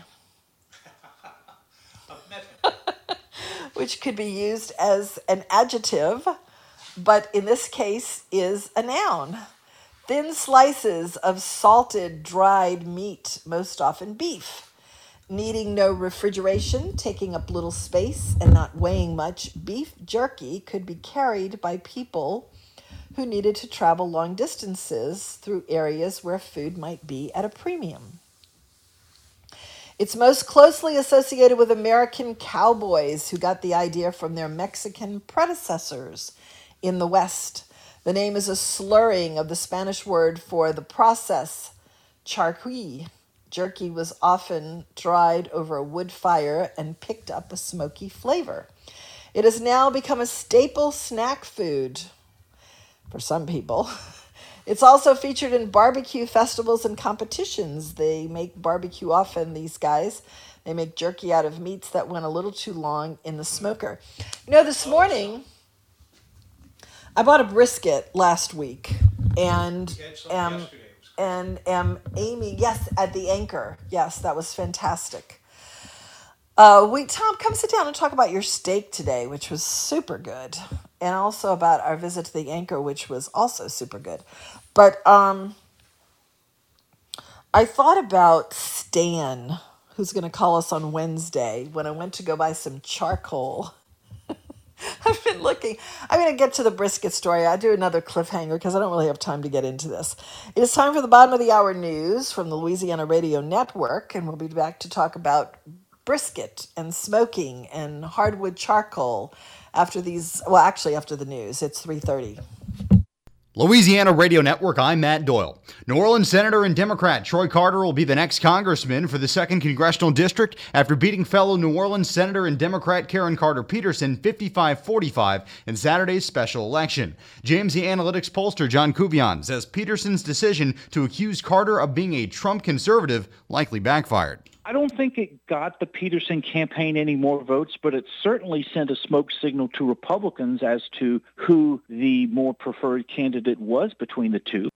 (laughs) which could be used as an adjective, but in this case is a noun. Thin slices of salted, dried meat, most often beef needing no refrigeration, taking up little space, and not weighing much, beef jerky could be carried by people who needed to travel long distances through areas where food might be at a premium. It's most closely associated with American cowboys who got the idea from their Mexican predecessors in the West. The name is a slurring of the Spanish word for the process, charqui. Jerky was often dried over a wood fire and picked up a smoky flavor. It has now become a staple snack food for some people. (laughs) It's also featured in barbecue festivals and competitions. They make barbecue often, these guys. They make jerky out of meats that went a little too long in the smoker. You know, this morning, I bought a brisket last week and am, and am Amy, yes, at the anchor. Yes, that was fantastic. Uh, we Tom, come sit down and talk about your steak today, which was super good, and also about our visit to the anchor, which was also super good. But um, I thought about Stan, who's going to call us on Wednesday, when I went to go buy some charcoal. (laughs) I've been looking. I'm going to get to the brisket story. I do another cliffhanger because I don't really have time to get into this. It is time for the bottom of the hour news from the Louisiana Radio Network, and we'll be back to talk about brisket and smoking and hardwood charcoal after these. Well, actually, after the news. It's 3:30. Louisiana Radio Network, I'm Matt Doyle. New Orleans Senator and Democrat Troy Carter will be the next congressman for the 2nd Congressional District after beating fellow New Orleans Senator and Democrat Karen Carter Peterson 55 45 in Saturday's special election. JMC Analytics pollster John Couvillon says Peterson's decision to accuse Carter of being a Trump conservative likely backfired. I don't think it got the Peterson campaign any more votes, but it certainly sent a smoke signal to Republicans as to who the more preferred candidate was between the two.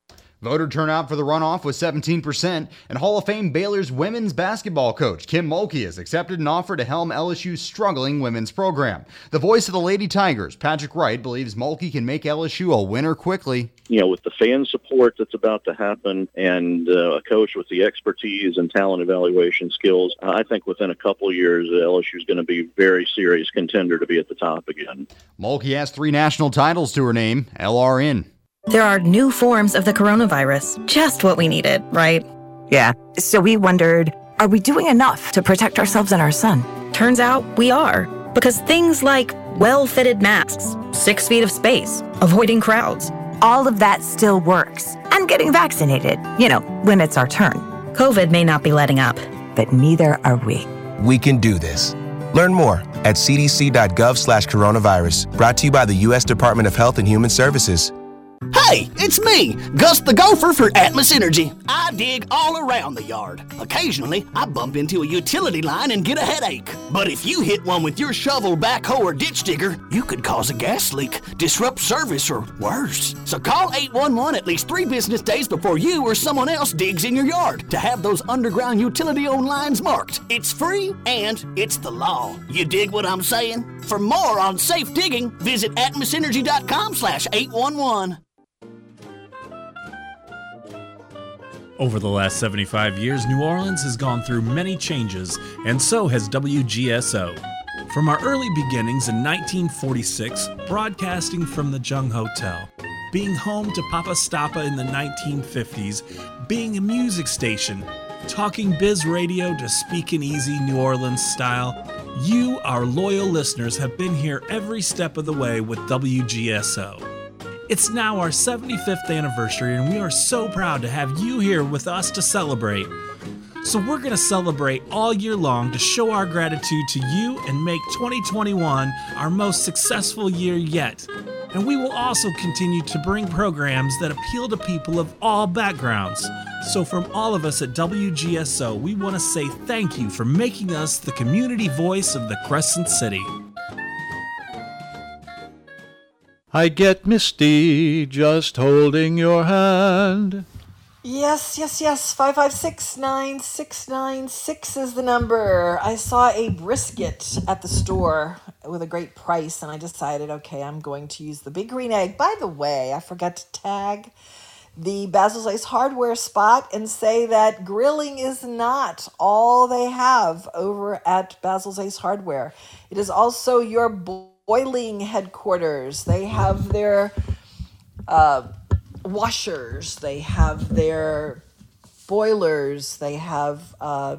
Voter turnout for the runoff was 17%, and Hall of Fame Baylor's women's basketball coach Kim Mulkey has accepted an offer to helm LSU's struggling women's program. The voice of the Lady Tigers, Patrick Wright, believes Mulkey can make LSU a winner quickly. You know, with the fan support that's about to happen and uh, a coach with the expertise and talent evaluation skills, I think within a couple of years, LSU is going to be a very serious contender to be at the top again. Mulkey has three national titles to her name, LRN. There are new forms of the coronavirus. Just what we needed, right? Yeah. So we wondered are we doing enough to protect ourselves and our son? Turns out we are. Because things like well fitted masks, six feet of space, avoiding crowds, all of that still works. And getting vaccinated, you know, when it's our turn. COVID may not be letting up, but neither are we. We can do this. Learn more at cdc.gov slash coronavirus, Brought to you by the U.S. Department of Health and Human Services. Hey, it's me, Gus the Gopher for Atmos Energy. I dig all around the yard. Occasionally, I bump into a utility line and get a headache. But if you hit one with your shovel, backhoe, or ditch digger, you could cause a gas leak, disrupt service, or worse. So call 811 at least three business days before you or someone else digs in your yard to have those underground utility owned lines marked. It's free and it's the law. You dig what I'm saying? For more on safe digging, visit atmosenergy.com slash 811. Over the last 75 years, New Orleans has gone through many changes, and so has WGSO. From our early beginnings in 1946, broadcasting from the Jung Hotel, being home to Poppa Stoppa in the 1950s, being a music station, talking biz radio to speaking easy New Orleans style, you, our loyal listeners, have been here every step of the way with WGSO. It's now our 75th anniversary, and we are so proud to have you here with us to celebrate. So, we're going to celebrate all year long to show our gratitude to you and make 2021 our most successful year yet. And we will also continue to bring programs that appeal to people of all backgrounds. So, from all of us at WGSO, we want to say thank you for making us the community voice of the Crescent City. I get misty just holding your hand. Yes, yes, yes. 5569696 is the number. I saw a brisket at the store with a great price, and I decided, okay, I'm going to use the big green egg. By the way, I forgot to tag the Basil's Ace hardware spot and say that grilling is not all they have over at Basil's Ace hardware. It is also your boiling headquarters. They have their uh, washers, they have their boilers, they have uh,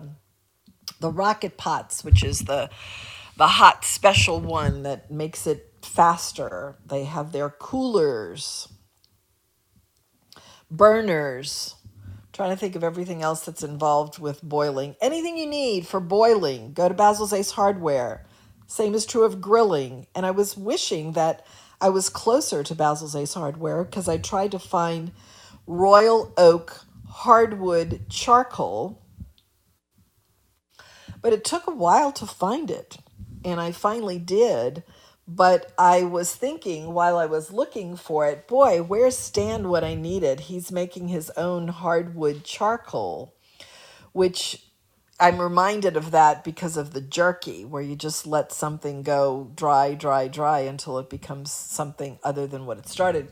the rocket pots, which is the the hot special one that makes it faster. They have their coolers, burners. Trying to think of everything else that's involved with boiling. Anything you need for boiling, go to Basil's Ace Hardware. Same is true of grilling. And I was wishing that I was closer to Basil's Ace Hardware because I tried to find Royal Oak hardwood charcoal, but it took a while to find it. And I finally did. But I was thinking while I was looking for it, boy, where's Stan what I needed? He's making his own hardwood charcoal, which I'm reminded of that because of the jerky, where you just let something go dry, dry, dry until it becomes something other than what it started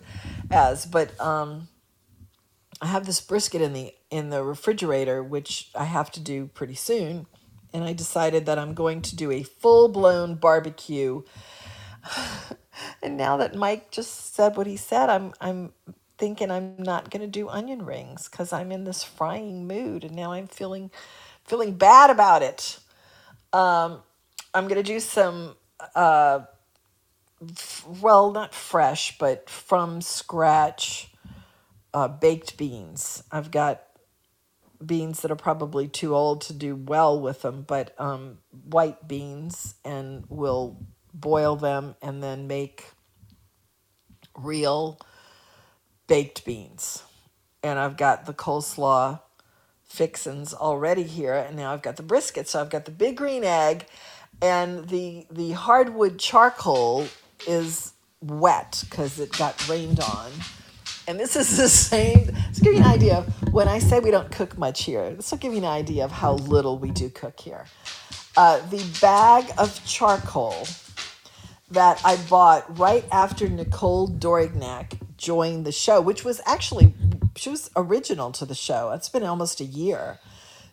as. But um, I have this brisket in the in the refrigerator, which I have to do pretty soon, and I decided that I'm going to do a full blown barbecue. (sighs) and now that Mike just said what he said, I'm I'm thinking I'm not going to do onion rings because I'm in this frying mood, and now I'm feeling feeling bad about it. Um, I'm going to do some, uh, f- well, not fresh, but from scratch uh, baked beans. I've got beans that are probably too old to do well with them, but um, white beans, and we'll boil them and then make real baked beans. And I've got the coleslaw fixins already here, and now I've got the brisket. So I've got the big green egg, and the the hardwood charcoal is wet because it got rained on. And this is the (laughs) same. To give you an idea of when I say we don't cook much here, this will give you an idea of how little we do cook here. Uh, the bag of charcoal that I bought right after Nicole Dorignac joined the show, which was actually she was original to the show. It's been almost a year.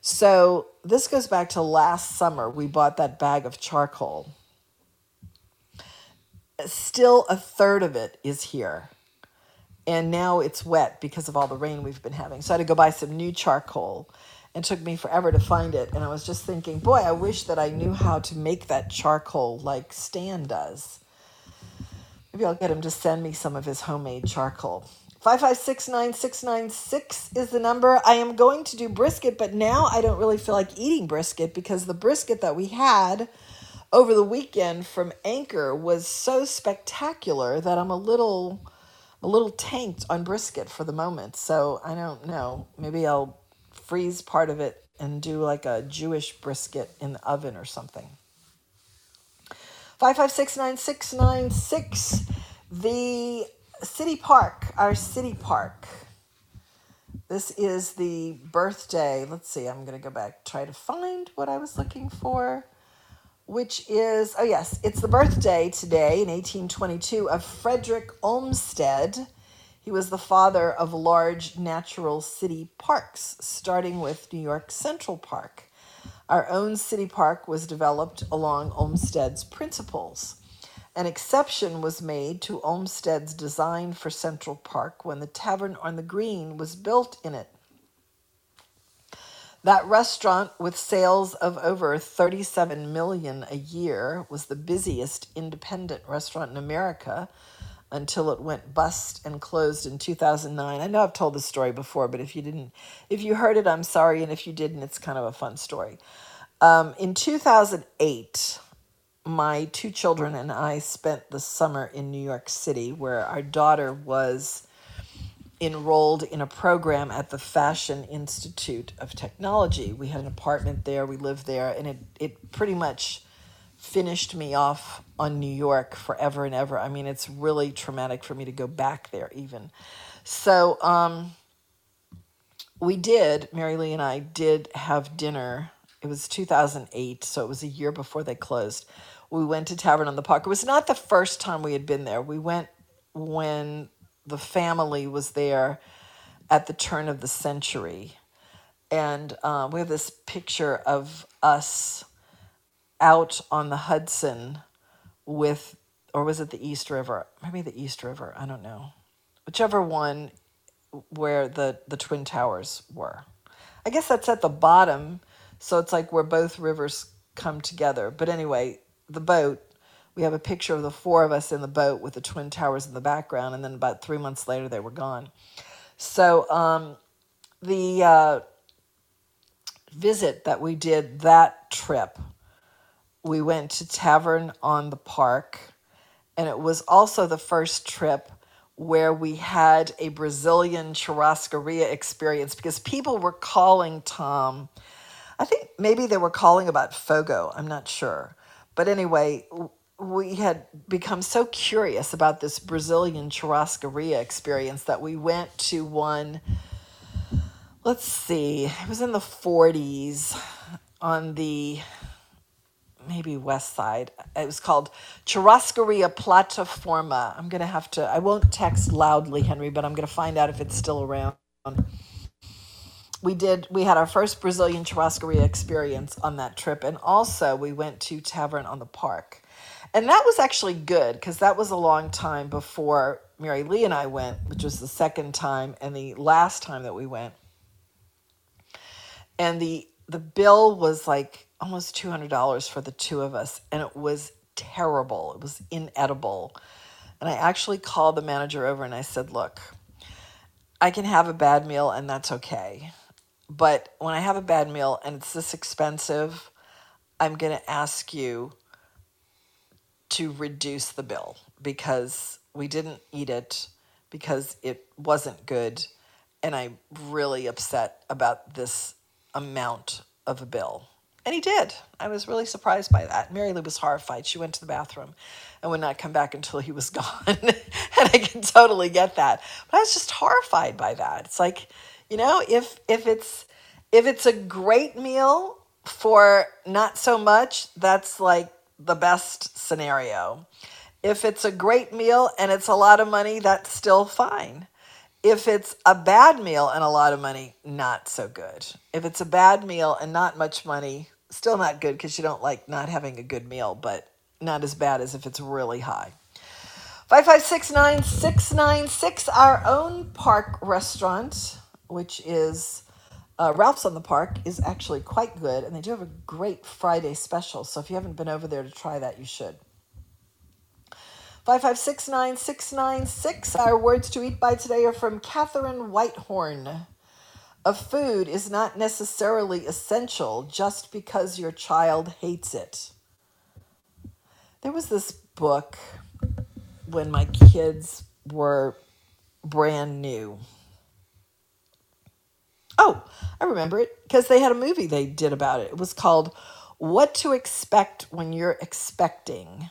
So this goes back to last summer. We bought that bag of charcoal. Still a third of it is here. And now it's wet because of all the rain we've been having. So I had to go buy some new charcoal. It took me forever to find it. And I was just thinking, boy, I wish that I knew how to make that charcoal like Stan does. Maybe I'll get him to send me some of his homemade charcoal. 5569696 is the number. I am going to do brisket, but now I don't really feel like eating brisket because the brisket that we had over the weekend from Anchor was so spectacular that I'm a little a little tanked on brisket for the moment. So I don't know. Maybe I'll freeze part of it and do like a Jewish brisket in the oven or something. 5569696 the city park, our city park. This is the birthday. Let's see, I'm going to go back, try to find what I was looking for, which is, oh, yes, it's the birthday today in 1822 of Frederick Olmsted. He was the father of large natural city parks, starting with New York Central Park. Our own city park was developed along Olmsted's principles. An exception was made to Olmsted's design for Central Park when the Tavern on the Green was built in it. That restaurant, with sales of over 37 million a year, was the busiest independent restaurant in America until it went bust and closed in 2009. I know I've told this story before, but if you didn't, if you heard it, I'm sorry, and if you didn't, it's kind of a fun story. Um, in 2008, my two children and I spent the summer in New York City, where our daughter was enrolled in a program at the Fashion Institute of Technology. We had an apartment there, we lived there, and it, it pretty much finished me off on New York forever and ever. I mean, it's really traumatic for me to go back there, even. So, um, we did, Mary Lee and I did have dinner. It was 2008, so it was a year before they closed we went to Tavern on the Park. It was not the first time we had been there. We went when the family was there at the turn of the century. And uh, we have this picture of us out on the Hudson with, or was it the East River? Maybe the East River. I don't know. whichever one where the the twin towers were. I guess that's at the bottom, so it's like where both rivers come together. But anyway, the boat. We have a picture of the four of us in the boat with the twin towers in the background, and then about three months later, they were gone. So um, the uh, visit that we did that trip, we went to Tavern on the Park, and it was also the first trip where we had a Brazilian churrascaria experience because people were calling Tom. I think maybe they were calling about Fogo. I'm not sure. But anyway, we had become so curious about this Brazilian churrascaria experience that we went to one. Let's see, it was in the 40s on the maybe west side. It was called Churrascaria Plataforma. I'm to have to, I won't text loudly, Henry, but I'm to find out if it's still around. We did, we had our first Brazilian churrascaria experience on that trip. And also, we went to Tavern on the Park. And that was actually good because that was a long time before Mary Lee and I went, which was the second time and the last time that we went. And the the bill was like almost $200 for the two of us and it was terrible. It was inedible. And i actually called the manager over and i said look i can have a bad meal and that's okay. But when i have a bad meal and it's this expensive i'm going to ask you to reduce the bill because we didn't eat it because it wasn't good. And i'm really upset about this amount of a bill. And he did. I was really surprised by that. Mary Lou was horrified. She went to the bathroom and would not come back (laughs) until he was gone. (laughs) and I can totally get that. But I was just horrified by that. It's like, you know, if if it's if it's a great meal for not so much, that's like the best scenario. If it's a great meal and it's a lot of money, that's still fine. If it's a bad meal and a lot of money, not so good. If it's a bad meal and not much money, still not good because you don't like not having a good meal, but not as bad as if it's really high. 5569696, our own park restaurant, which is uh, Ralph's on the Park, is actually quite good. And they do have a great Friday special. So if you haven't been over there to try that, you should. 5569696. Our words to eat by today are from Katharine Whitehorn. A food is not necessarily essential just because your child hates it. There was this book when my kids were brand new. Oh, I remember it because they had a movie they did about it. It was called What to Expect When You're Expecting.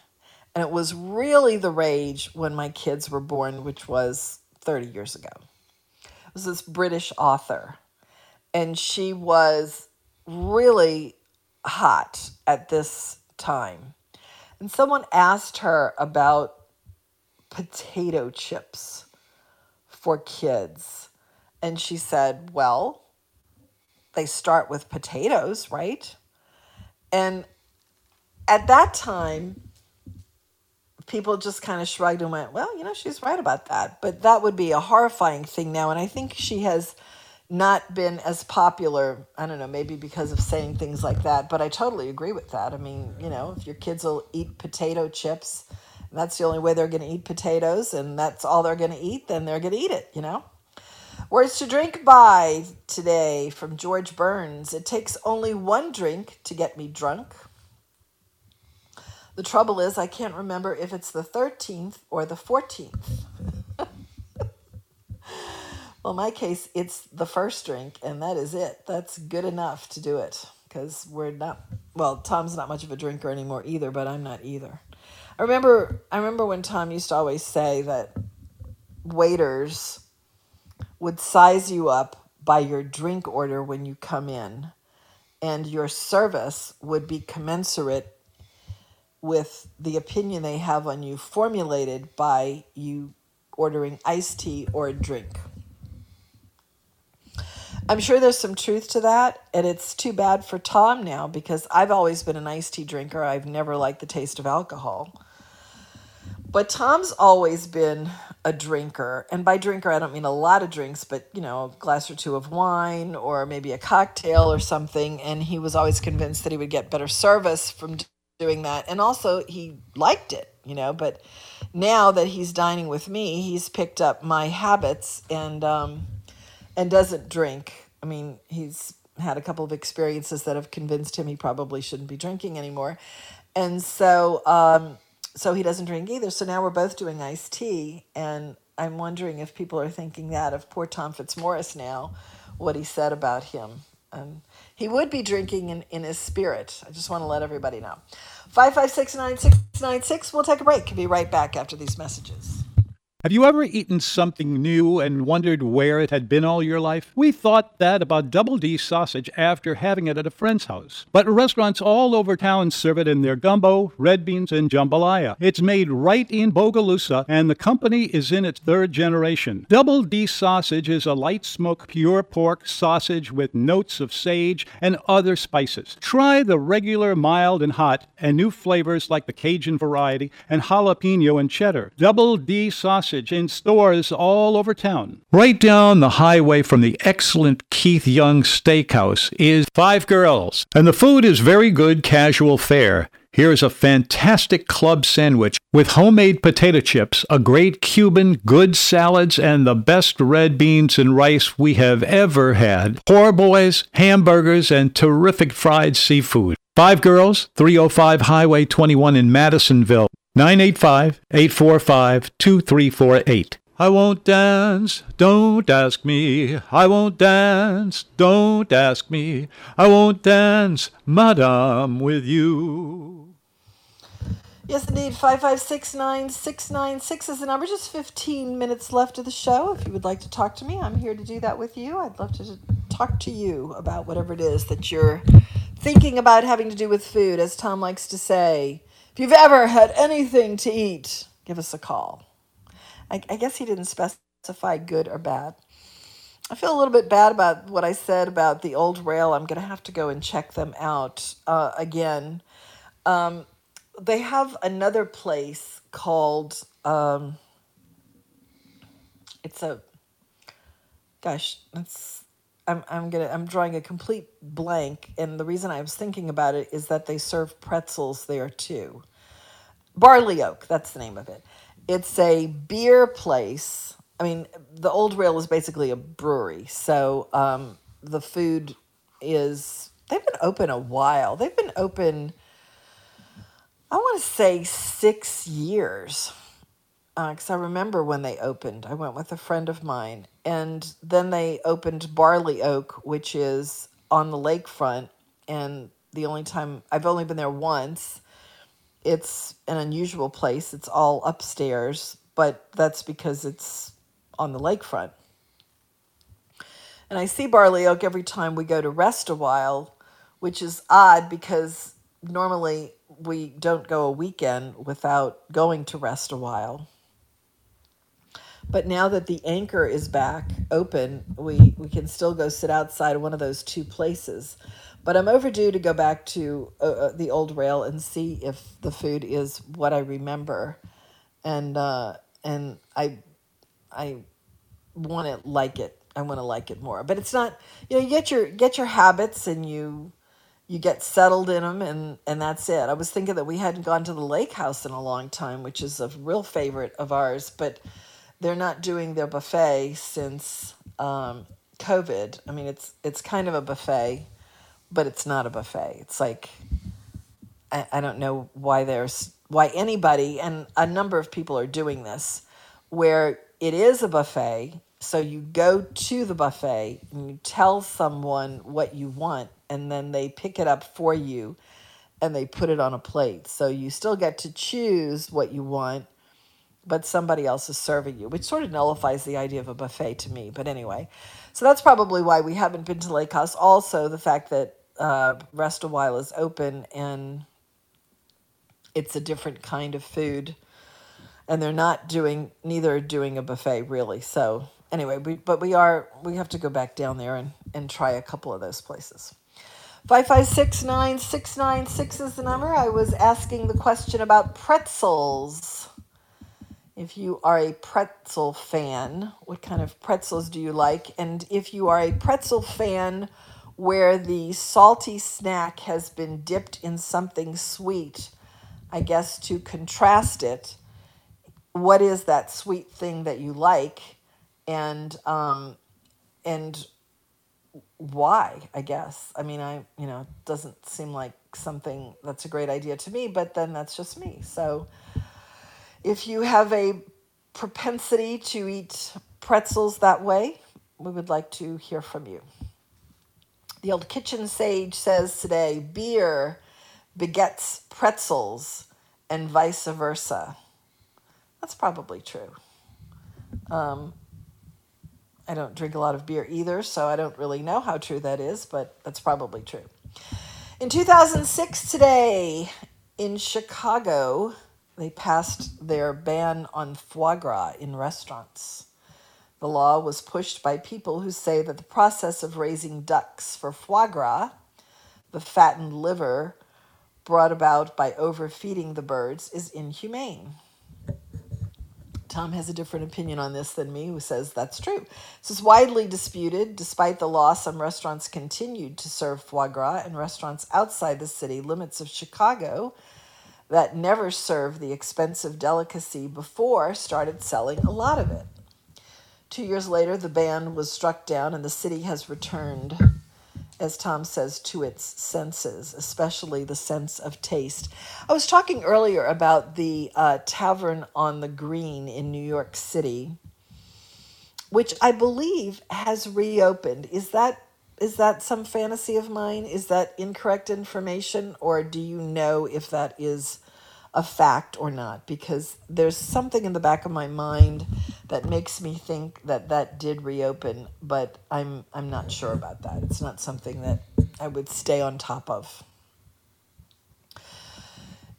And it was really the rage when my kids were born, which was 30 years ago. Was this British author, and she was really hot at this time. And someone asked her about potato chips for kids. And she said, Well, they start with potatoes, right? And at that time, people just kind of shrugged and went, well, you know, she's right about that. But that would be a horrifying thing now. And I think she has not been as popular. I don't know, maybe because of saying things like that. But I totally agree with that. I mean, you know, if your kids will eat potato chips, that's the only way they're going to eat potatoes, and that's all they're going to eat, then they're going to eat it, you know? Words to drink by today from George Burns. It takes only one drink to get me drunk. The trouble is, I can't remember if it's the 13th or the 14th. (laughs) well, in my case, it's the first drink, and that is it. That's good enough to do it because we're not, well, Tom's not much of a drinker anymore either, but I'm not either. I remember, I remember when Tom used to always say that waiters would size you up by your drink order when you come in, and your service would be commensurate with the opinion they have on you formulated by you ordering iced tea or a drink. I'm sure there's some truth to that, and it's too bad for Tom now because I've always been an iced tea drinker. I've never liked the taste of alcohol. But Tom's always been a drinker. And by drinker, I don't mean a lot of drinks, but, you know, a glass or two of wine or maybe a cocktail or something. And he was always convinced that he would get better service from doing that. And also, he liked it, you know. But now that he's dining with me, he's picked up my habits and, um, and doesn't drink. I mean, he's had a couple of experiences that have convinced him he probably shouldn't be drinking anymore. And so, um, so he doesn't drink either. So now we're both doing iced tea, and I'm wondering if people are thinking that of poor Tom Fitzmaurice now, what he said about him. And he would be drinking in, in his spirit. I just want to let everybody know. 556 9696. We'll take a break. Be right back after these messages. Have you ever eaten something new and wondered where it had been all your life? We thought that about Double D sausage after having it at a friend's house. But restaurants all over town serve it in their gumbo, red beans, and jambalaya. It's made right in Bogalusa, and the company is in its third generation. Double D sausage is a light smoke, pure pork sausage with notes of sage and other spices. Try the regular, mild, and hot, and new flavors like the Cajun variety and jalapeno and cheddar. Double D sausage in stores all over town. Right down the highway from the excellent Keith Young Steakhouse is Five Girls, and the food is very good casual fare. Here's a fantastic club sandwich with homemade potato chips, a great Cuban, good salads, and the best red beans and rice we have ever had. Poor boys, hamburgers, and terrific fried seafood. Five Girls, 305 Highway 21 in Madisonville. 985 845 2348. I won't dance, don't ask me. I won't dance, don't ask me. I won't dance, madame, with you. Yes, indeed. 5569696 is the number. Just 15 minutes left of the show. If you would like to talk to me, I'm here to do that with you. I'd love to talk to you about whatever it is that you're thinking about having to do with food, as Tom likes to say. If you've ever had anything to eat, give us a call. I, I, guess he didn't specify good or bad. I feel a little bit bad about what I said about the old rail. I'm going to have to go and check them out uh, again. Um, they have another place called, um, it's a, gosh, it's I'm I'm gonna I'm drawing a complete blank, and the reason I was thinking about it is that they serve pretzels there too. Barley Oak, that's the name of it. It's a beer place. I mean, the Old Rail is basically a brewery, so um, the food is. They've been open a while. They've been open. I want to say six years because uh, I remember when they opened. I went with a friend of mine, and then they opened Barley Oak, which is on the lakefront. And the only time I've only been there once. It's an unusual place. It's all upstairs, but that's because it's on the lakefront. And I see Barley Oak every time we go to rest a while, which is odd because normally we don't go a weekend without going to rest a while. But now that the anchor is back open, we, we can still go sit outside one of those two places. But I'm overdue to go back to uh, uh, the old rail and see if the food is what I remember, and uh, and I I want to like it. I want to like it more. But it's not. You know, you get your get your habits and you you get settled in them and and that's it. I was thinking that we hadn't gone to the lake house in a long time, which is a real favorite of ours, but they're not doing their buffet since um, COVID. I mean, it's it's kind of a buffet, but it's not a buffet. It's like I, I don't know why there's why anybody and a number of people are doing this, where it is a buffet. So you go to the buffet and you tell someone what you want, and then they pick it up for you, and they put it on a plate. So you still get to choose what you want but somebody else is serving you, which sort of nullifies the idea of a buffet to me. But anyway, so that's probably why we haven't been to Lake House. Also, the fact that uh, Rest a While is open and it's a different kind of food, and they're not doing neither doing a buffet really. So anyway, we but we are we have to go back down there and and try a couple of those places. 5569696 is the number. I was asking the question about pretzels If you are a pretzel fan, what kind of pretzels do you like? And if you are a pretzel fan where the salty snack has been dipped in something sweet, I guess to contrast it, what is that sweet thing that you like? And um, and why i guess i mean i you know doesn't seem like something that's a great idea to me but then that's just me so if you have a propensity to eat pretzels that way we would like to hear from you. The old kitchen sage says today beer begets pretzels and vice versa. That's probably true. Um, I don't drink a lot of beer either, so I don't really know how true that is, but that's probably true. In 2006, today, in Chicago, they passed their ban on foie gras in restaurants. The law was pushed by people who say that the process of raising ducks for foie gras, the fattened liver brought about by overfeeding the birds, is inhumane. Tom has a different opinion on this than me, who says that's true. This is widely disputed. Despite the law, some restaurants continued to serve foie gras, and restaurants outside the city limits of Chicago that never served the expensive delicacy before started selling a lot of it. Two years later, the ban was struck down, and the city has returned as Tom says, to its senses, especially the sense of taste. I was talking earlier about the uh, Tavern on the Green in New York City, which I believe has reopened. Is that is that some fantasy of mine? Is that incorrect information, or do you know if that is a fact or not? Because there's something in the back of my mind that makes me think that that did reopen, but I'm I'm not sure about that. It's not something that I would stay on top of.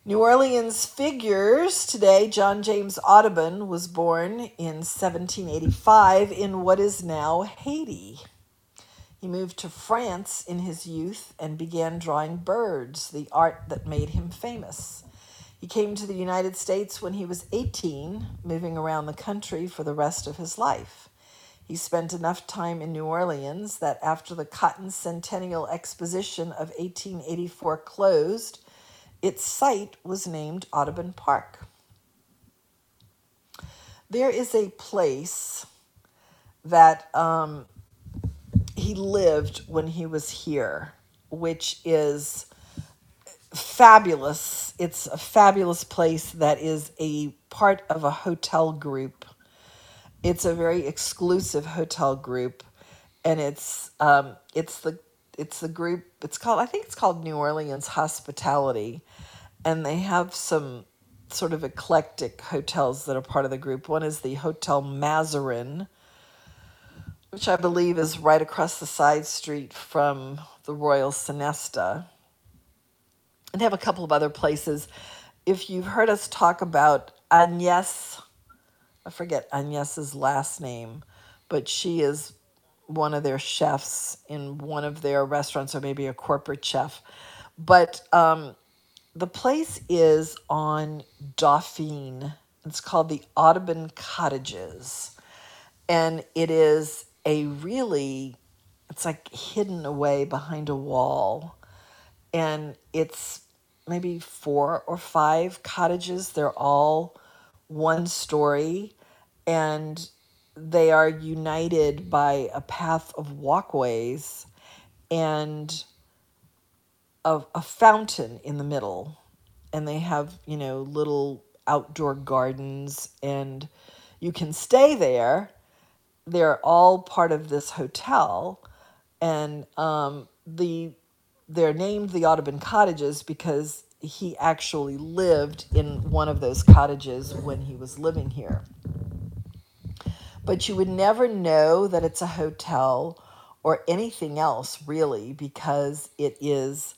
New Orleans figures today. John James Audubon was born in 1785 in what is now Haiti. He moved to France in his youth and began drawing birds, the art that made him famous. He came to the United States when he was 18, moving around the country for the rest of his life. He spent enough time in New Orleans that after the Cotton Centennial Exposition of 1884 closed, its site was named Audubon Park. There is a place that um, he lived when he was here, which is fabulous. It's a fabulous place that is a part of a hotel group. It's a very exclusive hotel group, and it's um, it's the it's the group. It's called I think it's called New Orleans Hospitality, and they have some sort of eclectic hotels that are part of the group. One is the Hotel Mazarin, which I believe is right across the side street from the Royal Sonesta, and have a couple of other places. If you've heard us talk about Agnes, I forget Agnes's last name, but she is one of their chefs in one of their restaurants, or maybe a corporate chef. But um, the place is on Dauphine. It's called the Audubon Cottages. And it is a really, it's like hidden away behind a wall and it's maybe four or five cottages. They're all one story and they are united by a path of walkways and a, a fountain in the middle. And they have, you know, little outdoor gardens and you can stay there. They're all part of this hotel. And um, the they're named the Audubon Cottages because he actually lived in one of those cottages when he was living here. But you would never know that it's a hotel or anything else really because it is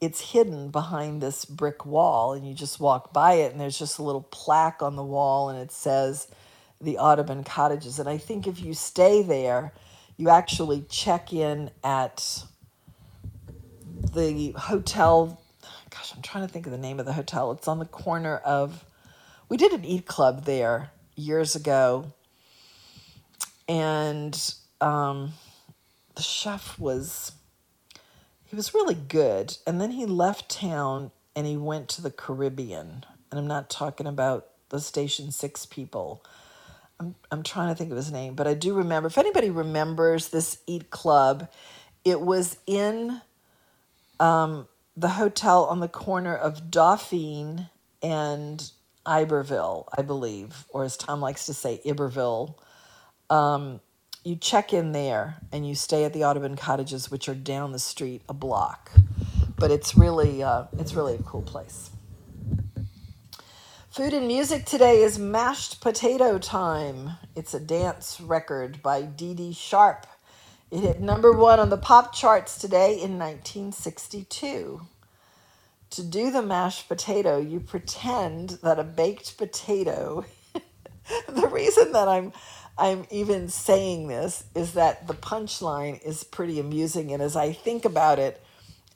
it's hidden behind this brick wall and you just walk by it and there's just a little plaque on the wall and it says the Audubon Cottages and I think if you stay there you actually check in at the hotel. Gosh, I'm trying to think of the name of the hotel. It's on the corner of. We did an eat club there years ago, and um, the chef was he was really good, and then he left town and he went to the Caribbean, and I'm not talking about the Station Six people. I'm, I'm trying to think of his name, but I do remember. If anybody remembers this Eat Club, it was in um, the hotel on the corner of Dauphine and Iberville, I believe, or as Tom likes to say, Iberville. Um, you check in there and you stay at the Audubon Cottages, which are down the street a block. But it's really, uh, it's really a cool place. Food and music today is Mashed Potato Time. It's a dance record by Dee Dee Sharp. It hit number one on the pop charts today in 1962. To do the mashed potato, you pretend that a baked potato. (laughs) the reason that I'm I'm even saying this is that the punchline is pretty amusing, and as I think about it,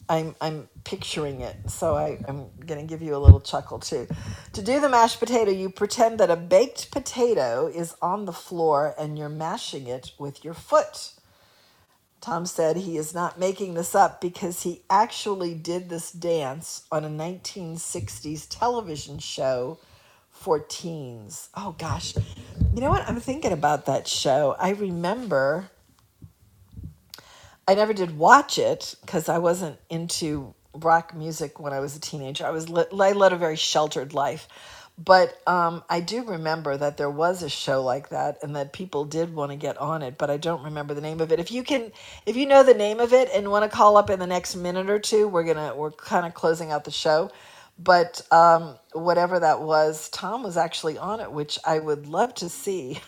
I'm I'm picturing it. So I, I'm gonna give you a little chuckle too. To do the mashed potato, you pretend that a baked potato is on the floor and you're mashing it with your foot. Tom said he is not making this up because he actually did this dance on a 1960s television show for teens. Oh gosh. You know what? I'm thinking about that show. I remember I never did watch it because I wasn't into rock music when I was a teenager. I was I led a very sheltered life. But um, I do remember that there was a show like that, and that people did want to get on it. But I don't remember the name of it. If you can, if you know the name of it and want to call up in the next minute or two, we're gonna we're kind of closing out the show. But um, whatever that was, Tom was actually on it, which I would love to see,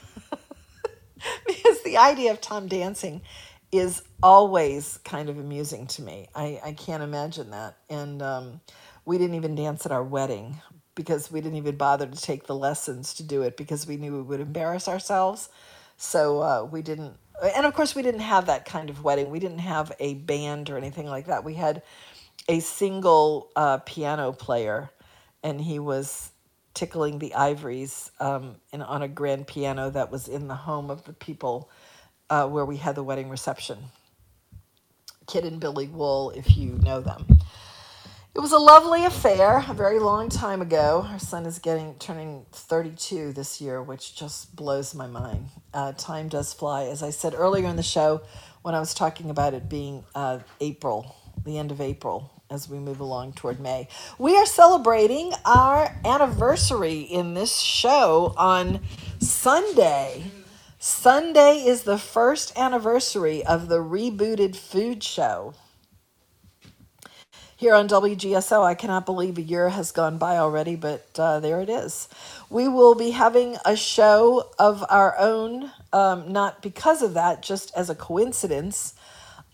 (laughs) because the idea of Tom dancing is always kind of amusing to me. I, I can't imagine that. And um, we didn't even dance at our wedding, because we didn't even bother to take the lessons to do it because we knew we would embarrass ourselves. So uh, we didn't, and of course, we didn't have that kind of wedding. We didn't have a band or anything like that. We had a single uh, piano player, and he was tickling the ivories um, in, on a grand piano that was in the home of the people uh, where we had the wedding reception. Kid and Billy Wool, if you know them. It was a lovely affair a very long time ago. Our son is getting turning 32 this year, which just blows my mind. Uh, time does fly. As I said earlier in the show, when I was talking about it being uh, April, the end of April, as we move along toward May, we are celebrating our anniversary in this show on Sunday. Sunday is the first anniversary of the rebooted food show here on WGSO. I cannot believe a year has gone by already, but uh, there it is. We will be having a show of our own, um, not because of that, just as a coincidence.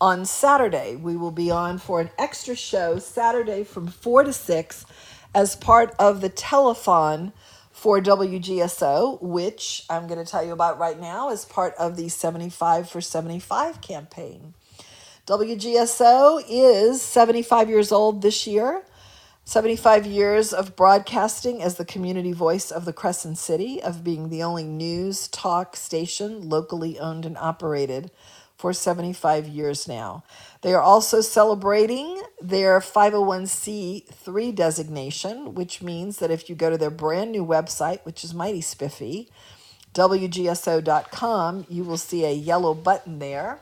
On Saturday, we will be on for an extra show Saturday from 4 to 6 as part of the telethon for WGSO, which I'm going to tell you about right now as part of the 75 for 75 campaign. WGSO is 75 years old this year. 75 years of broadcasting as the community voice of the Crescent City, of being the only news talk station locally owned and operated for 75 years now. They are also celebrating their 501c3 designation, which means that if you go to their brand new website, which is mighty spiffy, WGSO.com, you will see a yellow button there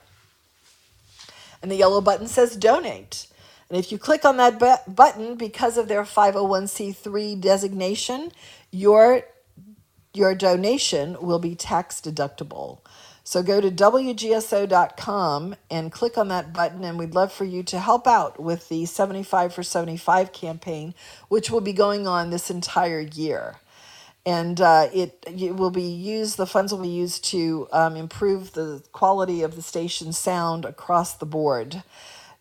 and the yellow button says donate. And if you click on that button because of their 501c3 designation, your your donation will be tax deductible. So go to WGSO.com and click on that button, and we'd love for you to help out with the 75 for 75 campaign, which will be going on this entire year. And uh, it, it will be used the funds will be used to um, improve the quality of the station's sound across the board.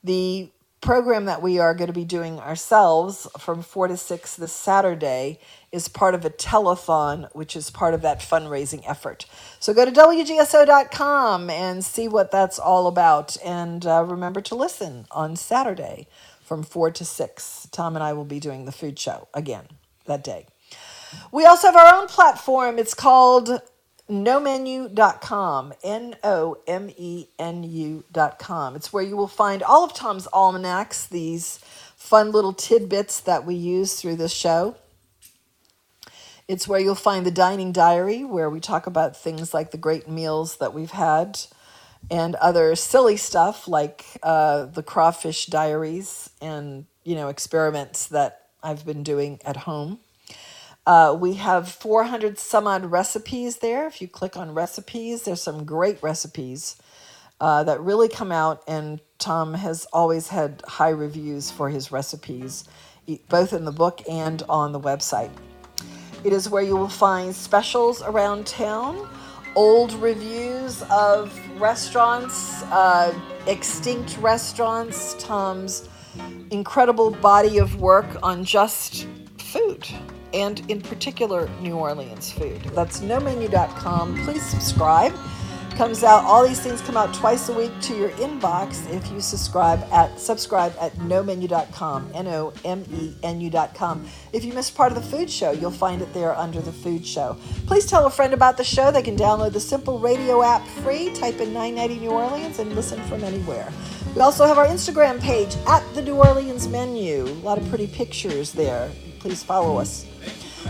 The program that we are going to be doing ourselves from 4 to 6 this saturday is part of a telethon which is part of that fundraising effort. So go to wgso.com and see what that's all about and uh, remember to listen on saturday from 4 to 6 tom and i will be doing the food show again that day. We also have our own platform. It's called nomenu.com. N O M E N U.com. It's where you will find all of Tom's almanacs, these fun little tidbits that we use through this show. It's where you'll find the dining diary, where we talk about things like the great meals that we've had and other silly stuff like uh, the crawfish diaries and you know experiments that I've been doing at home. Uh, we have 400 some odd recipes there. If you click on recipes, there's some great recipes uh, that really come out, and Tom has always had high reviews for his recipes, both in the book and on the website. It is where you will find specials around town, old reviews of restaurants, uh, extinct restaurants, Tom's incredible body of work on just food and in particular New Orleans food. That's nomenu.com. Please subscribe. Comes out all these things come out twice a week to your inbox if you subscribe at subscribe at nomenu.com. N O M E N U.com. If you missed part of the food show, you'll find it there under the food show. Please tell a friend about the show. They can download the simple radio app free, type in 990 New Orleans and listen from anywhere. We also have our Instagram page at the New Orleans menu. A lot of pretty pictures there. Please follow us.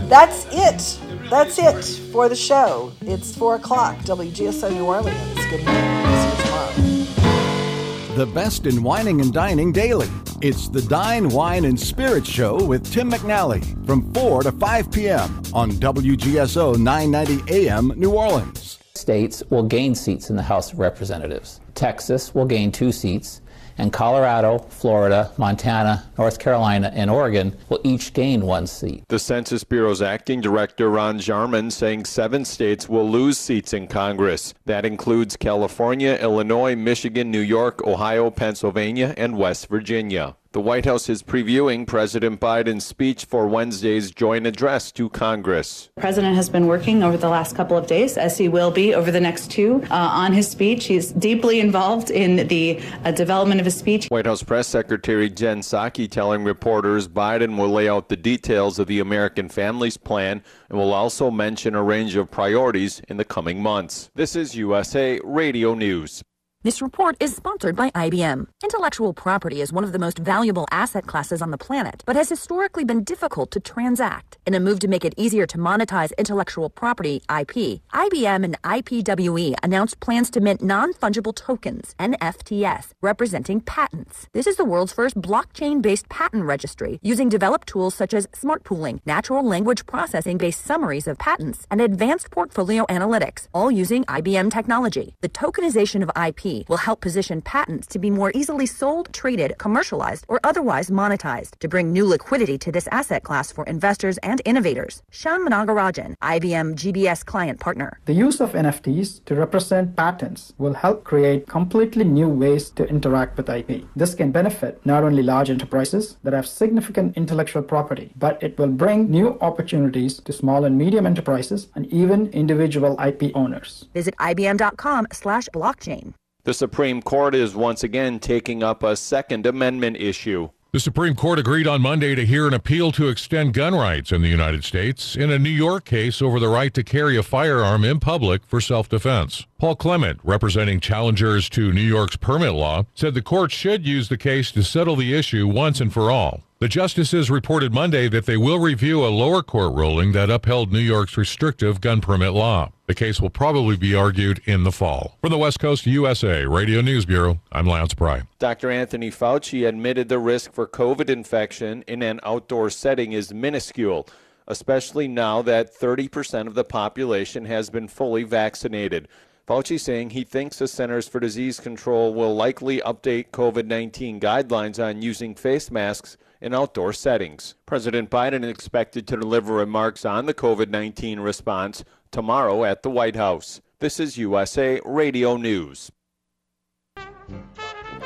That's it. That's it for the show. It's 4 o'clock, WGSO New Orleans. Good night. Tomorrow. The best in wining and dining daily. It's the Dine, Wine, and Spirits Show with Tim McNally from 4 to 5 p.m. on WGSO 990 AM New Orleans. States will gain seats in the House of Representatives. Texas will gain two seats, and Colorado, Florida, Montana, North Carolina, and Oregon will each gain one seat. The Census Bureau's acting director, Ron Jarmin, saying seven states will lose seats in Congress. That includes California, Illinois, Michigan, New York, Ohio, Pennsylvania, and West Virginia. The White House is previewing President Biden's speech for Wednesday's joint address to Congress. The president has been working over the last couple of days, as he will be over the next two, uh, on his speech. He's deeply involved in the uh, development of his speech. White House Press Secretary Jen Psaki telling reporters Biden will lay out the details of the American Families Plan and will also mention a range of priorities in the coming months. This is USA Radio News. This report is sponsored by IBM. Intellectual property is one of the most valuable asset classes on the planet, but has historically been difficult to transact. In a move to make it easier to monetize intellectual property, IP, IBM and IPWE announced plans to mint non fungible tokens, NFTs, representing patents. This is the world's first blockchain based patent registry using developed tools such as smart pooling, natural language processing based summaries of patents, and advanced portfolio analytics, all using IBM technology. The tokenization of IP will help position patents to be more easily sold, traded, commercialized, or otherwise monetized to bring new liquidity to this asset class for investors and innovators. Shyam Managarajan, IBM GBS client partner. The use of NFTs to represent patents will help create completely new ways to interact with IP. This can benefit not only large enterprises that have significant intellectual property, but it will bring new opportunities to small and medium enterprises and even individual IP owners. Visit ibm.com slash blockchain. The Supreme Court is once again taking up a Second Amendment issue. The Supreme Court agreed on Monday to hear an appeal to extend gun rights in the United States in a New York case over the right to carry a firearm in public for self defense. Paul Clement, representing challengers to New York's permit law, said the court should use the case to settle the issue once and for all. The justices reported Monday that they will review a lower court ruling that upheld New York's restrictive gun permit law. The case will probably be argued in the fall. From the West Coast USA Radio News Bureau, I'm Lance Pry. Dr. Anthony Fauci admitted the risk for COVID infection in an outdoor setting is minuscule, especially now that 30% of the population has been fully vaccinated. Fauci saying he thinks the Centers for Disease Control will likely update COVID 19 guidelines on using face masks in outdoor settings. President Biden is expected to deliver remarks on the COVID 19 response tomorrow at the White House. This is USA Radio News.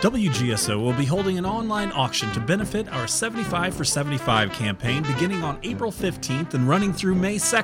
WGSO will be holding an online auction to benefit our 75 for 75 campaign beginning on April 15th and running through May 2nd.